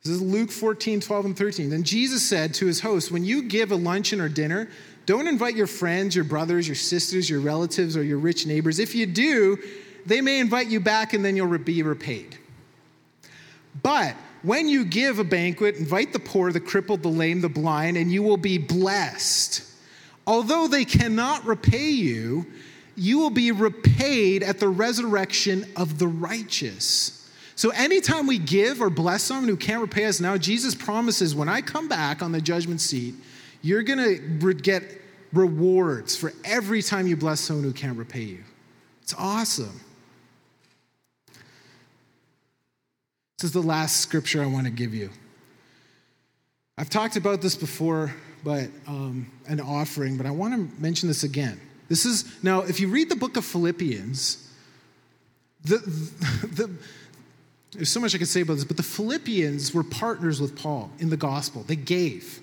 This is Luke 14, 12, and 13. Then Jesus said to his host, When you give a luncheon or dinner, don't invite your friends, your brothers, your sisters, your relatives, or your rich neighbors. If you do, they may invite you back and then you'll be repaid. But when you give a banquet, invite the poor, the crippled, the lame, the blind, and you will be blessed. Although they cannot repay you, you will be repaid at the resurrection of the righteous. So, anytime we give or bless someone who can't repay us now, Jesus promises when I come back on the judgment seat, you're going to get rewards for every time you bless someone who can't repay you. It's awesome. This is the last scripture I want to give you. I've talked about this before, but um, an offering, but I want to mention this again. This is now, if you read the book of Philippians, the, [LAUGHS] the, there's so much I could say about this, but the Philippians were partners with Paul in the gospel. They gave,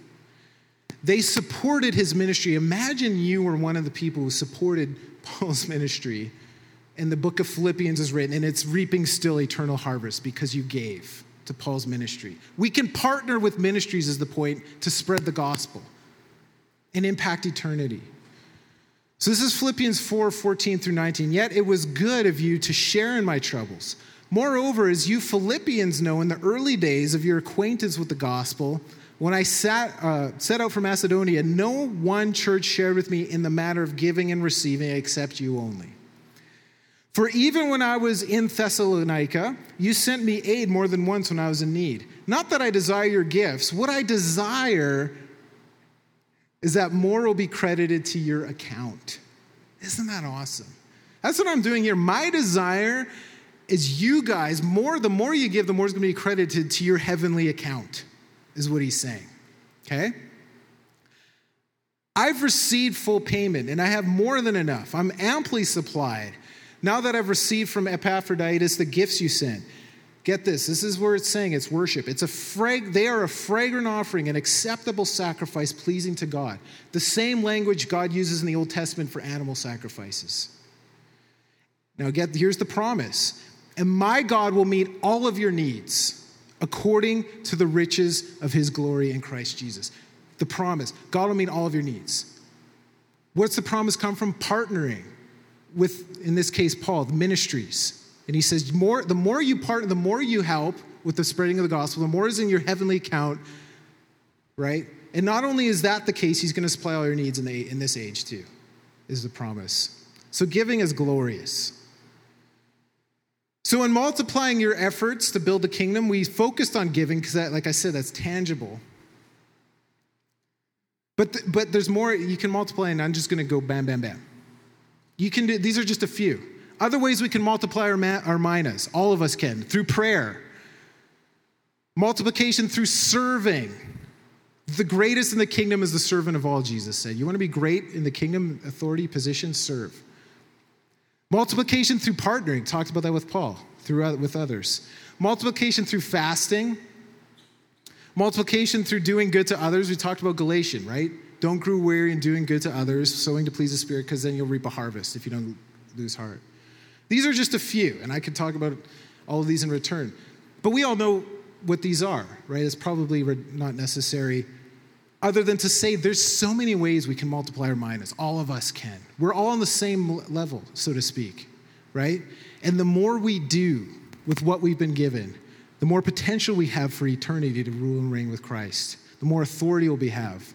they supported his ministry. Imagine you were one of the people who supported [LAUGHS] Paul's ministry and the book of Philippians is written, and it's reaping still eternal harvest because you gave to Paul's ministry. We can partner with ministries, is the point, to spread the gospel and impact eternity. So this is Philippians 4 14 through 19. Yet it was good of you to share in my troubles. Moreover, as you Philippians know, in the early days of your acquaintance with the gospel, when I sat, uh, set out for Macedonia, no one church shared with me in the matter of giving and receiving except you only. For even when I was in Thessalonica, you sent me aid more than once when I was in need. Not that I desire your gifts. What I desire is that more will be credited to your account. Isn't that awesome? That's what I'm doing here. My desire is you guys, more the more you give, the more is going to be credited to your heavenly account, is what he's saying. Okay? I've received full payment and I have more than enough. I'm amply supplied. Now that I've received from Epaphroditus the gifts you sent, get this. This is where it's saying it's worship. It's a frag- they are a fragrant offering, an acceptable sacrifice pleasing to God. The same language God uses in the Old Testament for animal sacrifices. Now, get here's the promise. And my God will meet all of your needs according to the riches of his glory in Christ Jesus. The promise God will meet all of your needs. What's the promise come from? Partnering with, in this case, Paul, the ministries. And he says, more, the more you partner, the more you help with the spreading of the gospel, the more is in your heavenly account, right? And not only is that the case, he's going to supply all your needs in, the, in this age too, is the promise. So giving is glorious. So, in multiplying your efforts to build the kingdom, we focused on giving because, like I said, that's tangible. But, th- but there's more you can multiply, and I'm just going to go bam, bam, bam. You can do, these are just a few. Other ways we can multiply our, ma- our minas, all of us can, through prayer, multiplication through serving. The greatest in the kingdom is the servant of all, Jesus said. You want to be great in the kingdom authority position? Serve. Multiplication through partnering, talked about that with Paul, through, with others. Multiplication through fasting. Multiplication through doing good to others. We talked about Galatian, right? Don't grow weary in doing good to others, sowing to please the Spirit, because then you'll reap a harvest if you don't lose heart. These are just a few, and I could talk about all of these in return. But we all know what these are, right? It's probably not necessary other than to say there's so many ways we can multiply our minas. All of us can. We're all on the same level, so to speak, right? And the more we do with what we've been given, the more potential we have for eternity to rule and reign with Christ, the more authority we'll be have.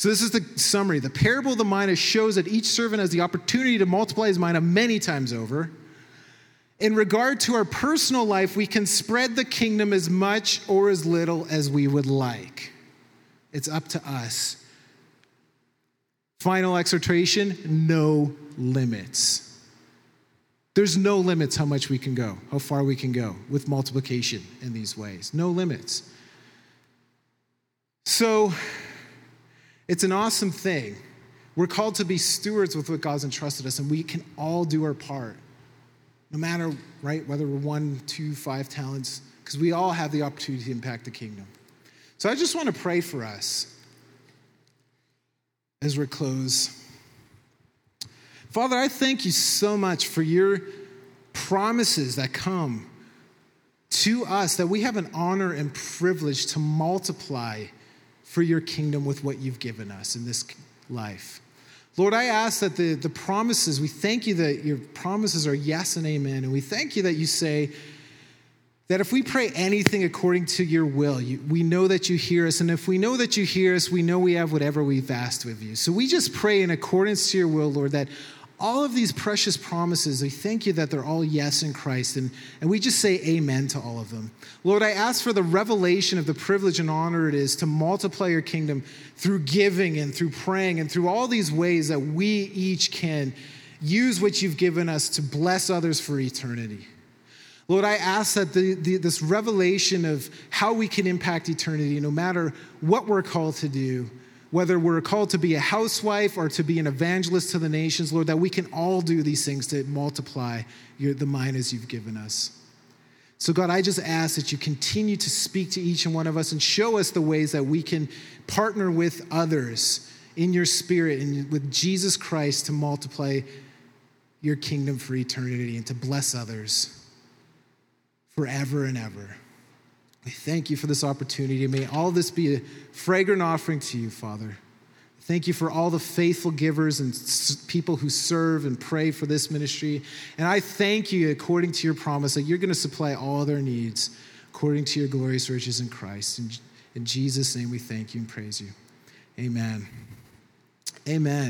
So this is the summary. The parable of the mina shows that each servant has the opportunity to multiply his mina many times over. In regard to our personal life, we can spread the kingdom as much or as little as we would like. It's up to us. Final exhortation no limits. There's no limits how much we can go, how far we can go with multiplication in these ways. No limits. So, it's an awesome thing. We're called to be stewards with what God's entrusted us, and we can all do our part. No matter, right, whether we're one, two, five talents, because we all have the opportunity to impact the kingdom. So I just want to pray for us as we close. Father, I thank you so much for your promises that come to us, that we have an honor and privilege to multiply for your kingdom with what you've given us in this life. Lord, I ask that the, the promises, we thank you that your promises are yes and amen. And we thank you that you say, that if we pray anything according to your will, you, we know that you hear us. And if we know that you hear us, we know we have whatever we've asked of you. So we just pray in accordance to your will, Lord, that all of these precious promises, we thank you that they're all yes in Christ. And, and we just say amen to all of them. Lord, I ask for the revelation of the privilege and honor it is to multiply your kingdom through giving and through praying and through all these ways that we each can use what you've given us to bless others for eternity. Lord, I ask that the, the, this revelation of how we can impact eternity, no matter what we're called to do, whether we're called to be a housewife or to be an evangelist to the nations, Lord, that we can all do these things to multiply your, the minas you've given us. So, God, I just ask that you continue to speak to each and one of us and show us the ways that we can partner with others in your spirit and with Jesus Christ to multiply your kingdom for eternity and to bless others forever and ever. We thank you for this opportunity. May all this be a fragrant offering to you, Father. Thank you for all the faithful givers and people who serve and pray for this ministry. And I thank you, according to your promise, that you're going to supply all their needs according to your glorious riches in Christ. In, in Jesus' name, we thank you and praise you. Amen. Amen.